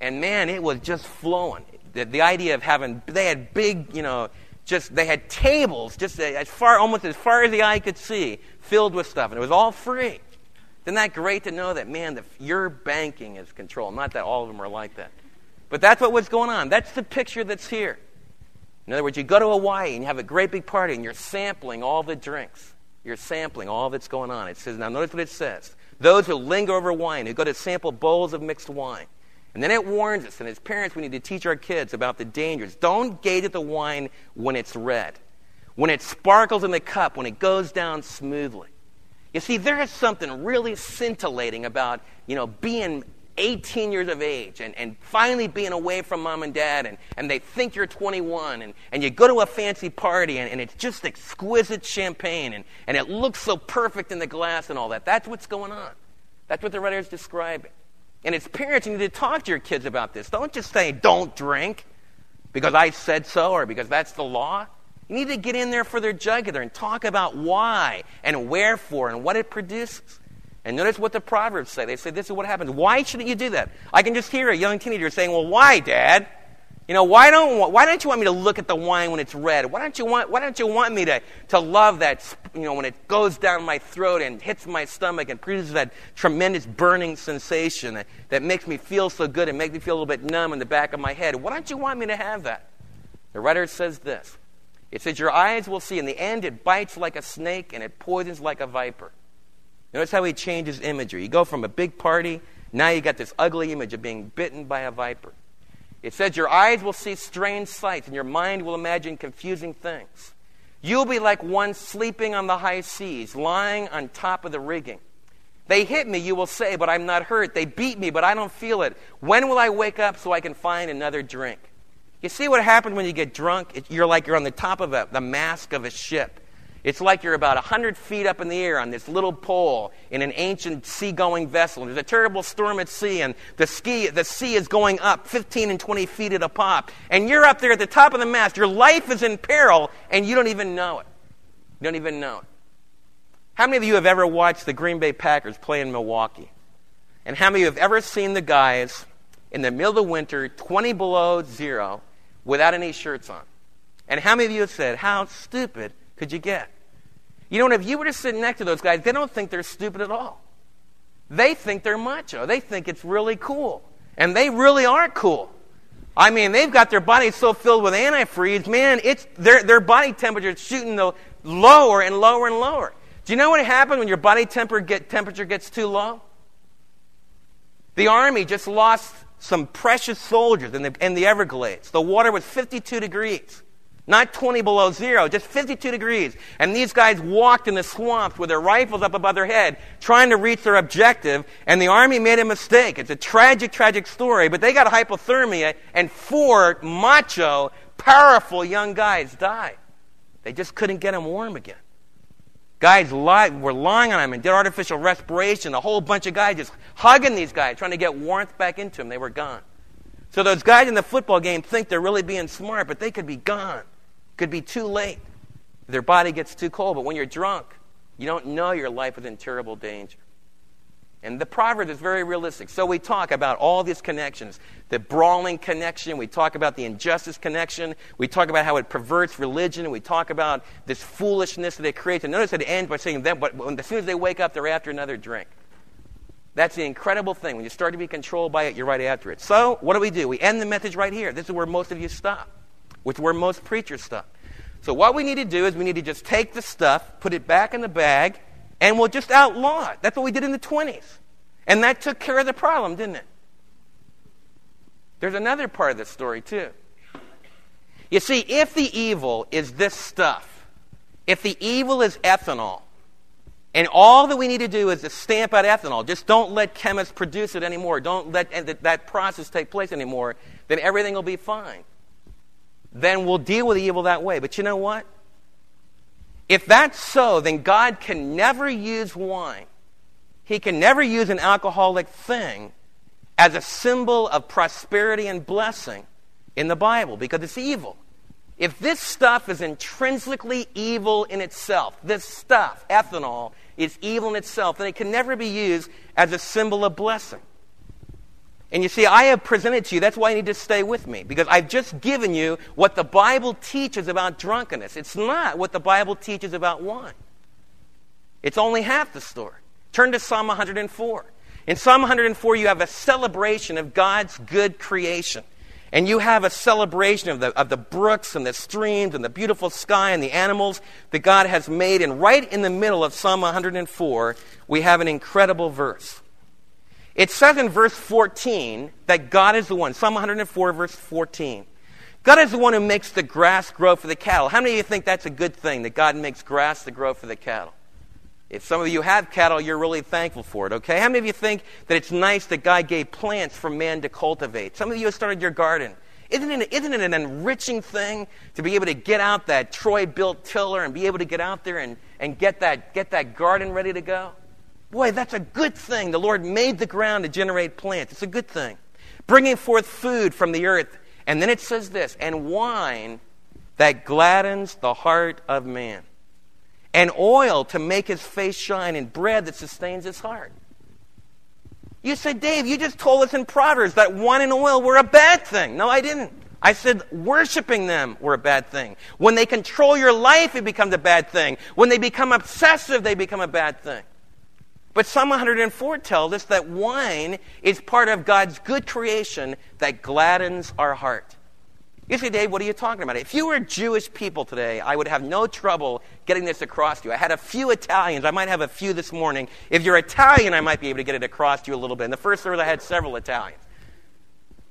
And man, it was just flowing. The, the idea of having, they had big, you know, just, they had tables just as far, almost as far as the eye could see, filled with stuff. And it was all free. Isn't that great to know that, man, the, your banking is controlled? Not that all of them are like that. But that's what was going on. That's the picture that's here. In other words, you go to Hawaii and you have a great big party and you're sampling all the drinks. You're sampling all that's going on. It says, now notice what it says. Those who linger over wine, who go to sample bowls of mixed wine. And then it warns us, and as parents, we need to teach our kids about the dangers. Don't gaze at the wine when it's red, when it sparkles in the cup, when it goes down smoothly. You see, there is something really scintillating about, you know, being 18 years of age and, and finally being away from mom and dad and, and they think you're 21 and, and you go to a fancy party and, and it's just exquisite champagne and, and it looks so perfect in the glass and all that. That's what's going on. That's what the writer is describing. And as parents, you need to talk to your kids about this. Don't just say, don't drink because I said so or because that's the law. You need to get in there for their jugular and talk about why and wherefore and what it produces. And notice what the Proverbs say. They say, This is what happens. Why shouldn't you do that? I can just hear a young teenager saying, Well, why, Dad? You know, why don't, why don't you want me to look at the wine when it's red? Why don't you want, why don't you want me to, to love that, you know, when it goes down my throat and hits my stomach and produces that tremendous burning sensation that, that makes me feel so good and makes me feel a little bit numb in the back of my head? Why don't you want me to have that? The writer says this. It says, Your eyes will see. In the end, it bites like a snake and it poisons like a viper. Notice how he changes imagery. You go from a big party, now you got this ugly image of being bitten by a viper. It says, Your eyes will see strange sights, and your mind will imagine confusing things. You'll be like one sleeping on the high seas, lying on top of the rigging. They hit me, you will say, but I'm not hurt. They beat me, but I don't feel it. When will I wake up so I can find another drink? You see what happens when you get drunk? You're like you're on the top of a, the mast of a ship. It's like you're about 100 feet up in the air on this little pole in an ancient seagoing vessel. There's a terrible storm at sea, and the, ski, the sea is going up 15 and 20 feet at a pop. And you're up there at the top of the mast. Your life is in peril, and you don't even know it. You don't even know it. How many of you have ever watched the Green Bay Packers play in Milwaukee? And how many of you have ever seen the guys in the middle of the winter, 20 below zero, without any shirts on? And how many of you have said, How stupid could you get? You know, if you were to sit next to those guys, they don't think they're stupid at all. They think they're macho. They think it's really cool. And they really are cool. I mean, they've got their bodies so filled with antifreeze, man, it's their, their body temperature is shooting the lower and lower and lower. Do you know what happens when your body temper get, temperature gets too low? The Army just lost some precious soldiers in the, in the Everglades. The water was 52 degrees. Not 20 below zero, just 52 degrees. And these guys walked in the swamps with their rifles up above their head, trying to reach their objective, and the army made a mistake. It's a tragic, tragic story, but they got hypothermia, and four macho, powerful young guys died. They just couldn't get them warm again. Guys were lying on him and did artificial respiration. A whole bunch of guys just hugging these guys, trying to get warmth back into them. They were gone. So those guys in the football game think they're really being smart, but they could be gone. Could be too late. Their body gets too cold. But when you're drunk, you don't know your life is in terrible danger. And the proverb is very realistic. So we talk about all these connections the brawling connection, we talk about the injustice connection, we talk about how it perverts religion, we talk about this foolishness that it creates. And notice it ends by saying, that, but as soon as they wake up, they're after another drink. That's the incredible thing. When you start to be controlled by it, you're right after it. So, what do we do? We end the message right here. This is where most of you stop, which is where most preachers stop. So, what we need to do is we need to just take the stuff, put it back in the bag, and we'll just outlaw it. That's what we did in the 20s. And that took care of the problem, didn't it? There's another part of this story, too. You see, if the evil is this stuff, if the evil is ethanol, and all that we need to do is to stamp out ethanol, just don't let chemists produce it anymore, don't let that process take place anymore, then everything will be fine. Then we'll deal with the evil that way. But you know what? If that's so, then God can never use wine. He can never use an alcoholic thing as a symbol of prosperity and blessing in the Bible because it's evil. If this stuff is intrinsically evil in itself, this stuff, ethanol, is evil in itself, then it can never be used as a symbol of blessing. And you see, I have presented to you, that's why you need to stay with me, because I've just given you what the Bible teaches about drunkenness. It's not what the Bible teaches about wine, it's only half the story. Turn to Psalm 104. In Psalm 104, you have a celebration of God's good creation. And you have a celebration of the, of the brooks and the streams and the beautiful sky and the animals that God has made. And right in the middle of Psalm 104, we have an incredible verse. It says in verse 14 that God is the one. Psalm 104, verse 14. God is the one who makes the grass grow for the cattle. How many of you think that's a good thing, that God makes grass to grow for the cattle? If some of you have cattle, you're really thankful for it, okay? How many of you think that it's nice that God gave plants for man to cultivate? Some of you have started your garden. Isn't it, isn't it an enriching thing to be able to get out that Troy-Bilt tiller and be able to get out there and, and get, that, get that garden ready to go? Boy, that's a good thing. The Lord made the ground to generate plants. It's a good thing. Bringing forth food from the earth. And then it says this and wine that gladdens the heart of man, and oil to make his face shine, and bread that sustains his heart. You said, Dave, you just told us in Proverbs that wine and oil were a bad thing. No, I didn't. I said worshiping them were a bad thing. When they control your life, it becomes a bad thing. When they become obsessive, they become a bad thing. But Psalm 104 tells us that wine is part of God's good creation that gladdens our heart. You say, Dave, what are you talking about? If you were Jewish people today, I would have no trouble getting this across to you. I had a few Italians. I might have a few this morning. If you're Italian, I might be able to get it across to you a little bit. In the first service, I had several Italians.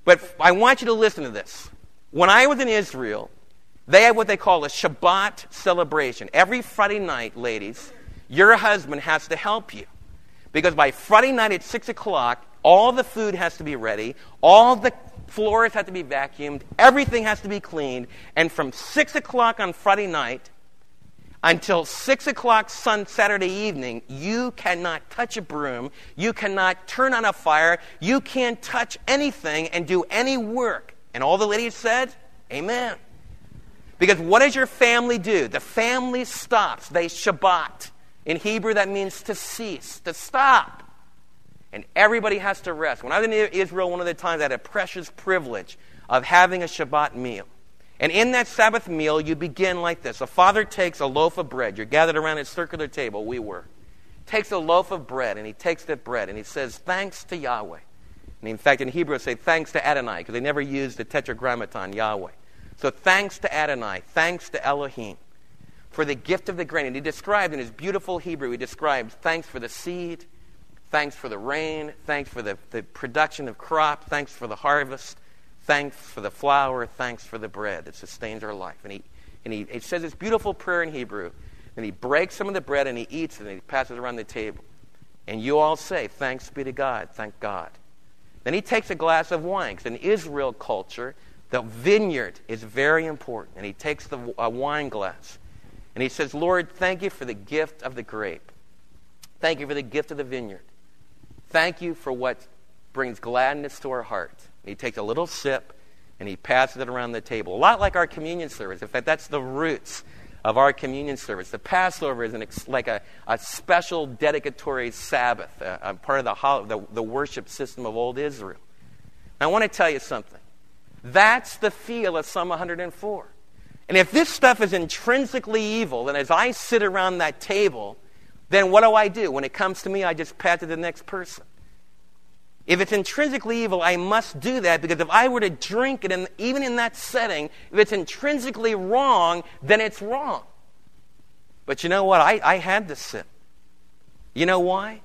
But I want you to listen to this. When I was in Israel, they have what they call a Shabbat celebration. Every Friday night, ladies, your husband has to help you. Because by Friday night at 6 o'clock, all the food has to be ready, all the floors have to be vacuumed, everything has to be cleaned, and from 6 o'clock on Friday night until 6 o'clock sun Saturday evening, you cannot touch a broom, you cannot turn on a fire, you can't touch anything and do any work. And all the ladies said, Amen. Because what does your family do? The family stops. They Shabbat. In Hebrew, that means to cease, to stop. And everybody has to rest. When I was in Israel, one of the times I had a precious privilege of having a Shabbat meal. And in that Sabbath meal, you begin like this. A father takes a loaf of bread. You're gathered around a circular table. We were. Takes a loaf of bread, and he takes that bread, and he says, Thanks to Yahweh. And in fact, in Hebrew, say thanks to Adonai, because they never used the tetragrammaton, Yahweh. So thanks to Adonai, thanks to Elohim for the gift of the grain. And he described in his beautiful Hebrew, he described thanks for the seed, Thanks for the rain. Thanks for the, the production of crop. Thanks for the harvest. Thanks for the flour. Thanks for the bread that sustains our life. And he, and he, he says this beautiful prayer in Hebrew. And he breaks some of the bread and he eats it and he passes around the table. And you all say, Thanks be to God. Thank God. Then he takes a glass of wine. Because in Israel culture, the vineyard is very important. And he takes the a wine glass. And he says, Lord, thank you for the gift of the grape. Thank you for the gift of the vineyard. Thank you for what brings gladness to our heart. And he takes a little sip and he passes it around the table. A lot like our communion service. In fact, that's the roots of our communion service. The Passover is ex- like a, a special dedicatory Sabbath, a, a part of the, the, the worship system of old Israel. I want to tell you something. That's the feel of Psalm 104. And if this stuff is intrinsically evil, and as I sit around that table, then what do I do? When it comes to me, I just pat to the next person. If it's intrinsically evil, I must do that because if I were to drink it, in, even in that setting, if it's intrinsically wrong, then it's wrong. But you know what? I, I had to sin. You know why?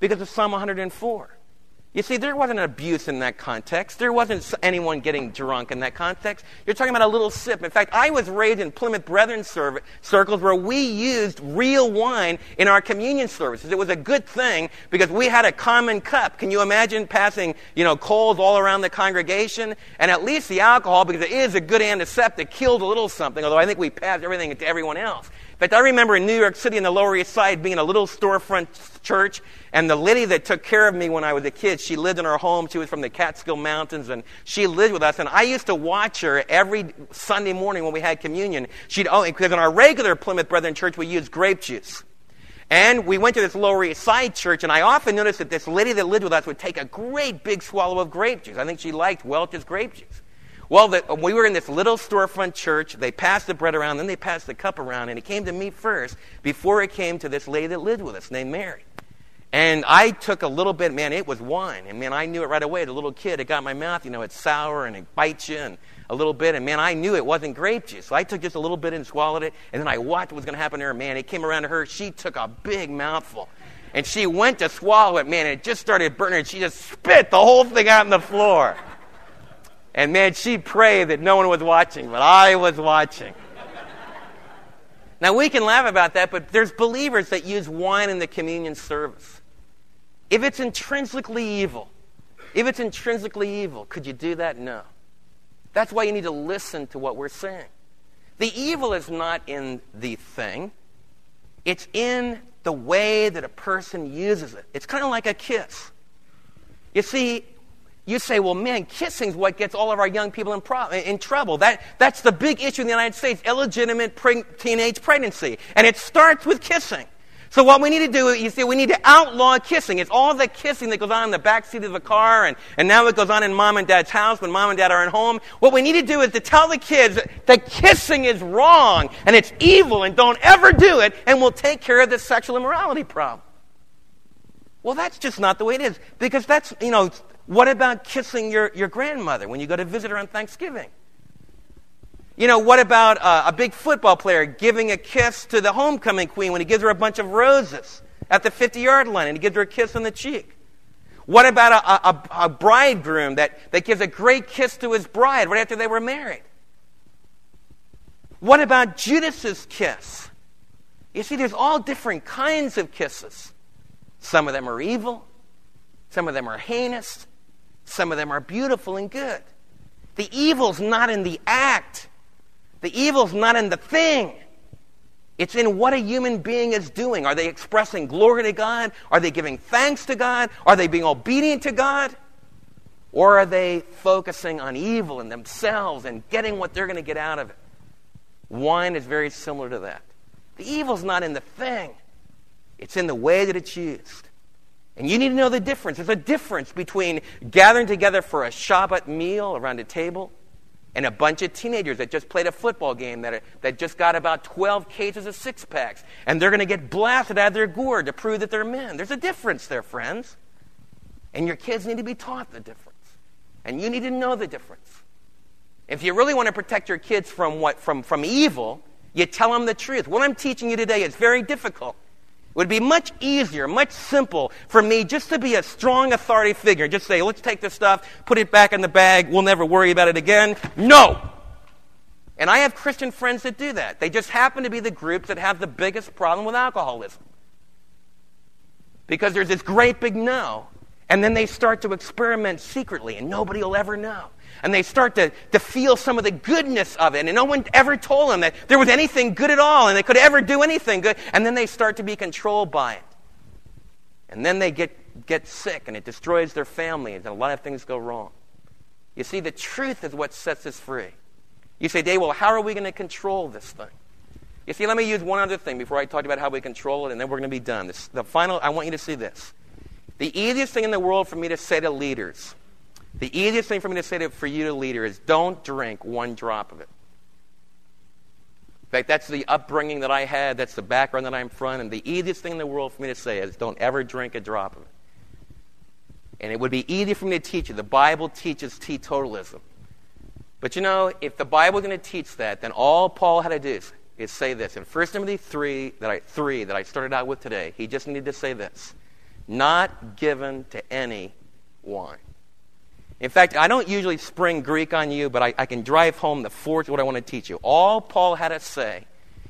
Because of Psalm 104. You see, there wasn't abuse in that context. There wasn't anyone getting drunk in that context. You're talking about a little sip. In fact, I was raised in Plymouth Brethren circles where we used real wine in our communion services. It was a good thing because we had a common cup. Can you imagine passing, you know, coals all around the congregation? And at least the alcohol, because it is a good antiseptic, killed a little something, although I think we passed everything to everyone else. In fact, I remember in New York City in the Lower East Side being a little storefront church, and the lady that took care of me when I was a kid, she lived in our home. She was from the Catskill Mountains, and she lived with us. And I used to watch her every Sunday morning when we had communion. She'd oh, because in our regular Plymouth Brethren church we used grape juice. And we went to this Lower East Side church, and I often noticed that this lady that lived with us would take a great big swallow of grape juice. I think she liked Welch's grape juice. Well, the, we were in this little storefront church. They passed the bread around, then they passed the cup around, and it came to me first before it came to this lady that lived with us named Mary. And I took a little bit, man, it was wine. And man, I knew it right away. The little kid, it got my mouth, you know, it's sour and it bites you and a little bit. And man, I knew it wasn't grape juice. So I took just a little bit and swallowed it. And then I watched what was going to happen to her. Man, it came around to her. She took a big mouthful. And she went to swallow it, man, it just started burning. And she just spit the whole thing out on the floor. And man, she prayed that no one was watching, but I was watching. now, we can laugh about that, but there's believers that use wine in the communion service. If it's intrinsically evil, if it's intrinsically evil, could you do that? No. That's why you need to listen to what we're saying. The evil is not in the thing, it's in the way that a person uses it. It's kind of like a kiss. You see, you say, well, man, kissing is what gets all of our young people in, pro- in trouble. That, that's the big issue in the United States illegitimate pre- teenage pregnancy. And it starts with kissing. So what we need to do, you see, we need to outlaw kissing. It's all the kissing that goes on in the back seat of the car, and, and now it goes on in mom and dad's house when mom and dad are at home. What we need to do is to tell the kids that kissing is wrong and it's evil and don't ever do it, and we'll take care of the sexual immorality problem. Well, that's just not the way it is. Because that's, you know, what about kissing your, your grandmother when you go to visit her on Thanksgiving? You know, what about uh, a big football player giving a kiss to the homecoming queen when he gives her a bunch of roses at the 50 yard line and he gives her a kiss on the cheek? What about a, a, a, bridegroom that, that gives a great kiss to his bride right after they were married? What about Judas's kiss? You see, there's all different kinds of kisses. Some of them are evil, some of them are heinous, some of them are beautiful and good. The evil's not in the act, the evil's not in the thing. It's in what a human being is doing. Are they expressing glory to God? Are they giving thanks to God? Are they being obedient to God? Or are they focusing on evil in themselves and getting what they're going to get out of it? Wine is very similar to that. The evil's not in the thing, it's in the way that it's used. And you need to know the difference. There's a difference between gathering together for a Shabbat meal around a table and a bunch of teenagers that just played a football game that, are, that just got about 12 cases of six packs. And they're going to get blasted out of their gourd to prove that they're men. There's a difference there, friends. And your kids need to be taught the difference. And you need to know the difference. If you really want to protect your kids from, what, from, from evil, you tell them the truth. What I'm teaching you today is very difficult. Would be much easier, much simple for me just to be a strong authority figure. Just say, let's take this stuff, put it back in the bag, we'll never worry about it again. No! And I have Christian friends that do that. They just happen to be the groups that have the biggest problem with alcoholism. Because there's this great big no. And then they start to experiment secretly, and nobody will ever know. And they start to, to feel some of the goodness of it, and no one ever told them that there was anything good at all, and they could ever do anything good. And then they start to be controlled by it. And then they get, get sick, and it destroys their family, and a lot of things go wrong. You see, the truth is what sets us free. You say, Dave, well, how are we going to control this thing? You see, let me use one other thing before I talk about how we control it, and then we're going to be done. This, the final, I want you to see this. The easiest thing in the world for me to say to leaders, the easiest thing for me to say to, for you to leader is don't drink one drop of it. In fact, that's the upbringing that I had. That's the background that I'm from. And the easiest thing in the world for me to say is don't ever drink a drop of it. And it would be easy for me to teach you. The Bible teaches teetotalism. But you know, if the Bible is going to teach that, then all Paul had to do is, is say this. In 1 Timothy 3 that, I, 3 that I started out with today, he just needed to say this not given to any wine. In fact, I don't usually spring Greek on you, but I, I can drive home the fourth what I want to teach you. All Paul had to say,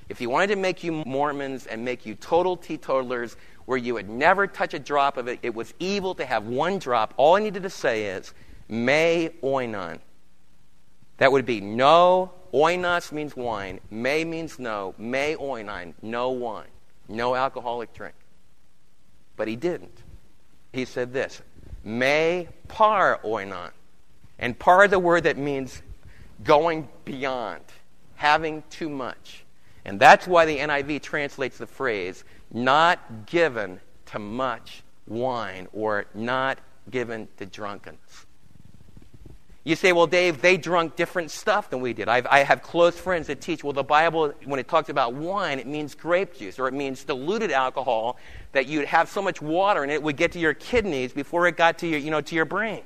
if he wanted to make you Mormons and make you total teetotalers, where you would never touch a drop of it, it was evil to have one drop. All I needed to say is, me oinon. That would be no, oinos means wine, me means no, me oinon, no wine, no alcoholic drink. But he didn't. He said this me par oinon. And par a word that means going beyond, having too much. And that's why the NIV translates the phrase not given to much wine or not given to drunkenness. You say, well, Dave, they drunk different stuff than we did. I've, I have close friends that teach, well, the Bible, when it talks about wine, it means grape juice or it means diluted alcohol that you'd have so much water and it would get to your kidneys before it got to your, you know, to your brain.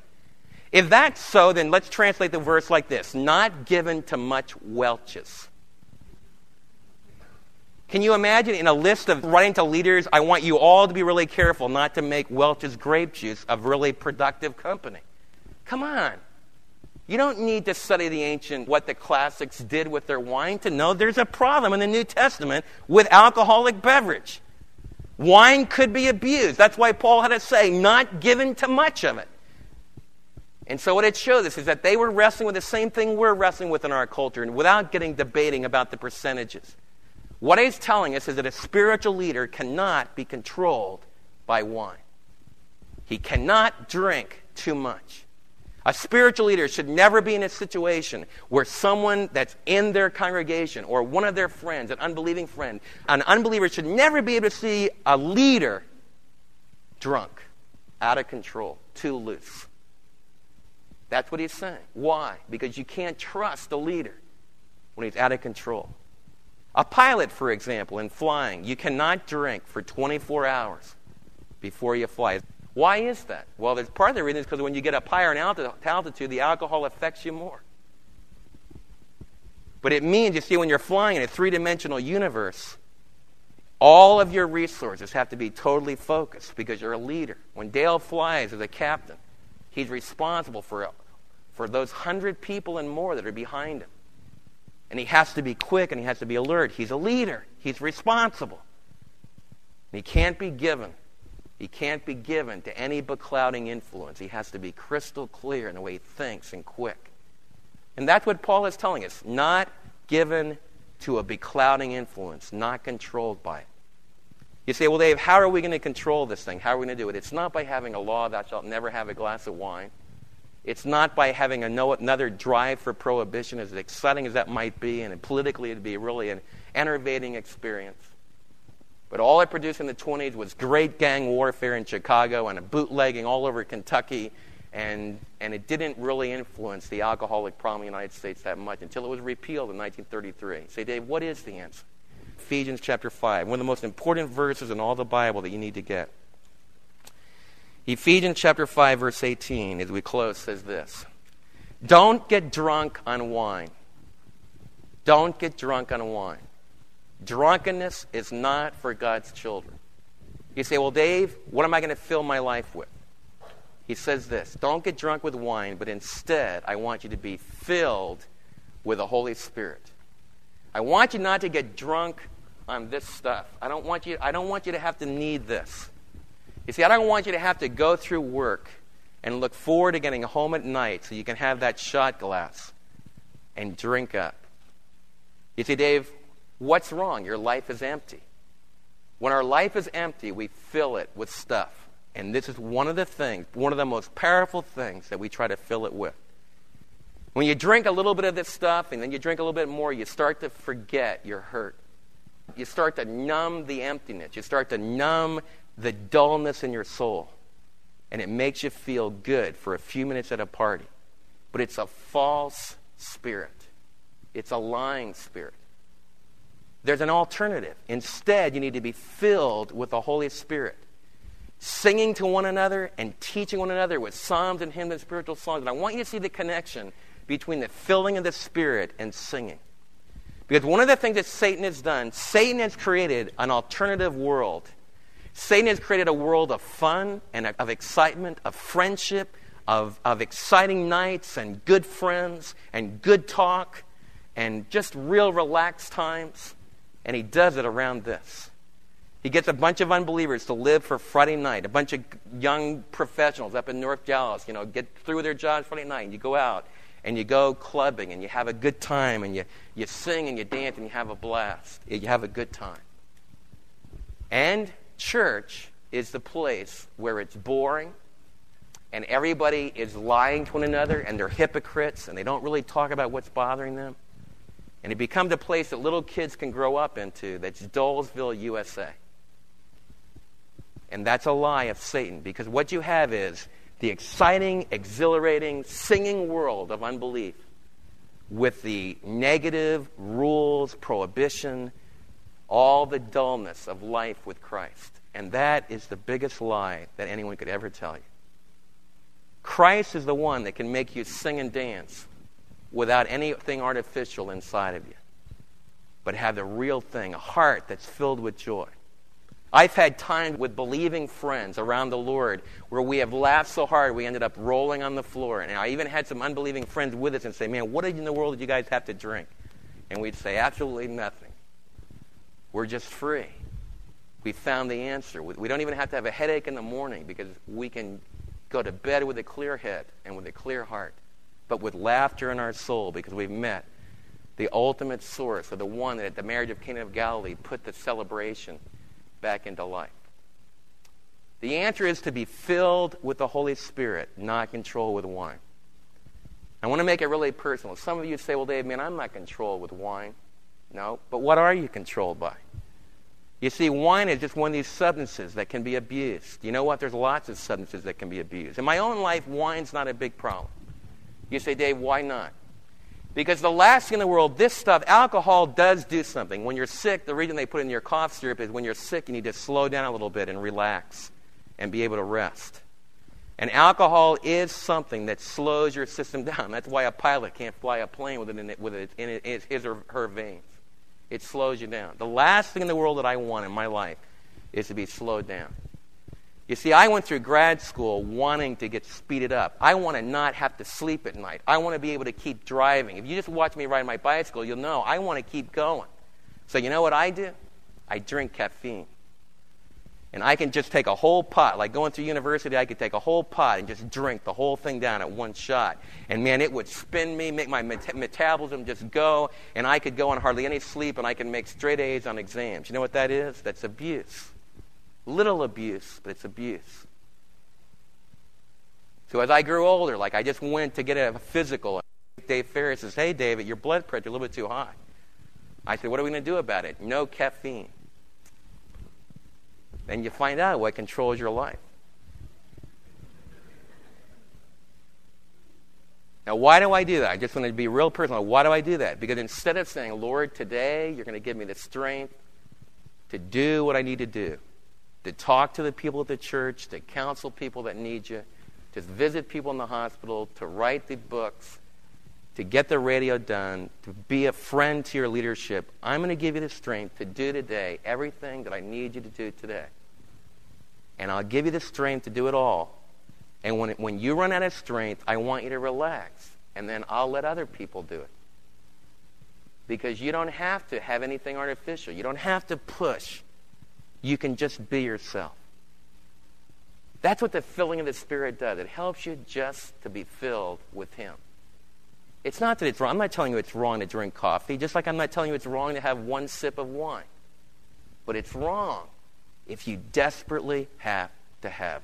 If that's so, then let's translate the verse like this not given to much Welch's. Can you imagine in a list of writing to leaders, I want you all to be really careful not to make Welch's grape juice a really productive company? Come on. You don't need to study the ancient, what the classics did with their wine to know there's a problem in the New Testament with alcoholic beverage. Wine could be abused. That's why Paul had to say, not given to much of it. And so, what it shows us is that they were wrestling with the same thing we're wrestling with in our culture, and without getting debating about the percentages. What he's telling us is that a spiritual leader cannot be controlled by wine, he cannot drink too much. A spiritual leader should never be in a situation where someone that's in their congregation or one of their friends, an unbelieving friend, an unbeliever should never be able to see a leader drunk, out of control, too loose. That's what he's saying. Why? Because you can't trust a leader when he's out of control. A pilot, for example, in flying, you cannot drink for 24 hours before you fly. Why is that? Well, there's part of the reason is because when you get up higher in altitude, the alcohol affects you more. But it means, you see, when you're flying in a three dimensional universe, all of your resources have to be totally focused because you're a leader. When Dale flies as a captain, he's responsible for, for those hundred people and more that are behind him. And he has to be quick and he has to be alert. He's a leader, he's responsible. And he can't be given he can't be given to any beclouding influence. He has to be crystal clear in the way he thinks and quick. And that's what Paul is telling us not given to a beclouding influence, not controlled by it. You say, well, Dave, how are we going to control this thing? How are we going to do it? It's not by having a law that shalt never have a glass of wine. It's not by having another drive for prohibition, as exciting as that might be, and politically it'd be really an enervating experience. But all it produced in the 20s was great gang warfare in Chicago and a bootlegging all over Kentucky. And, and it didn't really influence the alcoholic problem in the United States that much until it was repealed in 1933. Say, Dave, what is the answer? Ephesians chapter 5, one of the most important verses in all the Bible that you need to get. Ephesians chapter 5, verse 18, as we close, says this Don't get drunk on wine. Don't get drunk on wine. Drunkenness is not for God's children. You say, Well, Dave, what am I going to fill my life with? He says this Don't get drunk with wine, but instead, I want you to be filled with the Holy Spirit. I want you not to get drunk on this stuff. I don't want you, I don't want you to have to need this. You see, I don't want you to have to go through work and look forward to getting home at night so you can have that shot glass and drink up. You see, Dave, what's wrong? Your life is empty. When our life is empty, we fill it with stuff. And this is one of the things, one of the most powerful things that we try to fill it with. When you drink a little bit of this stuff and then you drink a little bit more, you start to forget your hurt. You start to numb the emptiness. You start to numb the dullness in your soul. And it makes you feel good for a few minutes at a party. But it's a false spirit, it's a lying spirit. There's an alternative. Instead, you need to be filled with the Holy Spirit singing to one another and teaching one another with psalms and hymns and spiritual songs. And I want you to see the connection between the filling of the Spirit and singing. Because one of the things that Satan has done, Satan has created an alternative world. Satan has created a world of fun and of excitement, of friendship, of, of exciting nights and good friends and good talk and just real relaxed times. And he does it around this. He gets a bunch of unbelievers to live for Friday night. A bunch of young professionals up in North Dallas, you know, get through their jobs Friday night, and you go out and you go clubbing and you have a good time and you, you sing and you dance and you have a blast. You have a good time. And church is the place where it's boring and everybody is lying to one another and they're hypocrites and they don't really talk about what's bothering them. And it becomes a place that little kids can grow up into that's Dullsville, USA. And that's a lie of Satan because what you have is the exciting, exhilarating, singing world of unbelief with the negative rules, prohibition, all the dullness of life with Christ. And that is the biggest lie that anyone could ever tell you. Christ is the one that can make you sing and dance without anything artificial inside of you, but have the real thing, a heart that's filled with joy. I've had times with believing friends around the Lord where we have laughed so hard we ended up rolling on the floor. And I even had some unbelieving friends with us and say, Man, what in the world did you guys have to drink? And we'd say, Absolutely nothing. We're just free. We found the answer. We don't even have to have a headache in the morning because we can go to bed with a clear head and with a clear heart, but with laughter in our soul because we've met the ultimate source of the one that at the marriage of Cana of Galilee put the celebration back into life? The answer is to be filled with the Holy Spirit, not controlled with wine. I want to make it really personal. Some of you say, well, Dave, man, I'm not controlled with wine. No, but what are you controlled by? You see, wine is just one of these substances that can be abused. You know what? There's lots of substances that can be abused. In my own life, wine's not a big problem. You say, Dave, why not? Because the last thing in the world, this stuff, alcohol does do something. When you're sick, the reason they put it in your cough syrup is when you're sick, you need to slow down a little bit and relax and be able to rest. And alcohol is something that slows your system down. That's why a pilot can't fly a plane with it in, it in his or her veins. It slows you down. The last thing in the world that I want in my life is to be slowed down. You see, I went through grad school wanting to get speeded up. I want to not have to sleep at night. I want to be able to keep driving. If you just watch me ride my bicycle, you'll know I want to keep going. So, you know what I do? I drink caffeine. And I can just take a whole pot, like going through university, I could take a whole pot and just drink the whole thing down at one shot. And man, it would spin me, make my met- metabolism just go, and I could go on hardly any sleep, and I can make straight A's on exams. You know what that is? That's abuse. Little abuse, but it's abuse. So as I grew older, like I just went to get a physical, Dave Ferris says, Hey, David, your blood pressure a little bit too high. I said, What are we going to do about it? No caffeine. Then you find out what controls your life. Now, why do I do that? I just want to be real personal. Why do I do that? Because instead of saying, Lord, today you're going to give me the strength to do what I need to do, to talk to the people at the church, to counsel people that need you, to visit people in the hospital, to write the books, to get the radio done, to be a friend to your leadership. I'm going to give you the strength to do today everything that I need you to do today. and I'll give you the strength to do it all. And when, it, when you run out of strength, I want you to relax, and then I'll let other people do it. Because you don't have to have anything artificial, you don't have to push. You can just be yourself. That's what the filling of the Spirit does. It helps you just to be filled with Him. It's not that it's wrong. I'm not telling you it's wrong to drink coffee, just like I'm not telling you it's wrong to have one sip of wine. But it's wrong if you desperately have to have.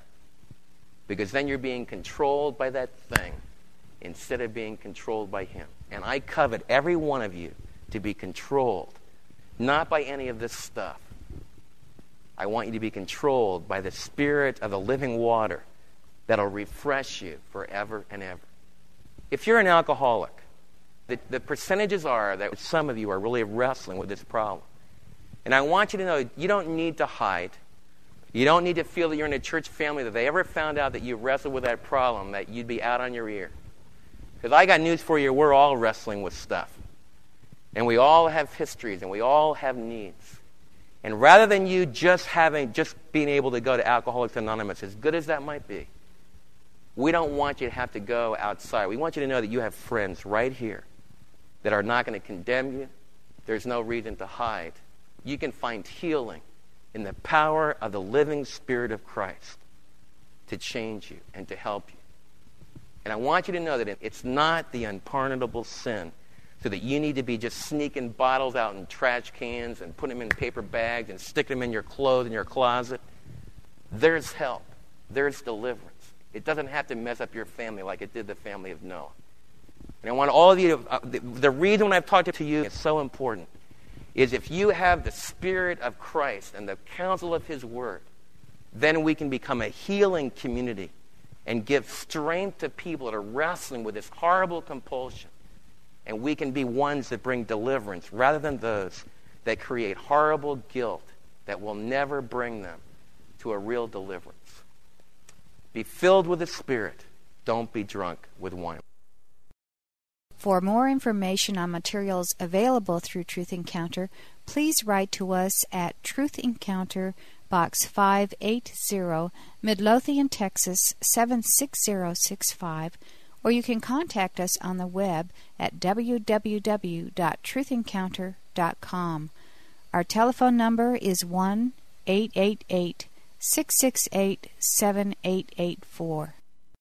Because then you're being controlled by that thing instead of being controlled by Him. And I covet every one of you to be controlled, not by any of this stuff. I want you to be controlled by the Spirit of the living water that'll refresh you forever and ever. If you're an alcoholic, the, the percentages are that some of you are really wrestling with this problem. And I want you to know you don't need to hide. You don't need to feel that you're in a church family that they ever found out that you wrestled with that problem, that you'd be out on your ear. Because I got news for you, we're all wrestling with stuff. And we all have histories and we all have needs. And rather than you just having just being able to go to Alcoholics Anonymous, as good as that might be, we don't want you to have to go outside. We want you to know that you have friends right here that are not going to condemn you. There's no reason to hide. You can find healing in the power of the living Spirit of Christ to change you and to help you. And I want you to know that it's not the unpardonable sin so that you need to be just sneaking bottles out in trash cans and putting them in paper bags and sticking them in your clothes in your closet. There's help. There's deliverance. It doesn't have to mess up your family like it did the family of Noah. And I want all of you to, uh, the, the reason I've talked to you is so important is if you have the Spirit of Christ and the counsel of His Word, then we can become a healing community and give strength to people that are wrestling with this horrible compulsion. And we can be ones that bring deliverance rather than those that create horrible guilt that will never bring them to a real deliverance. Be filled with the Spirit. Don't be drunk with wine. For more information on materials available through Truth Encounter, please write to us at Truth Encounter, Box 580, Midlothian, Texas 76065, or you can contact us on the web at www.truthencounter.com. Our telephone number is 1 888 668 7884.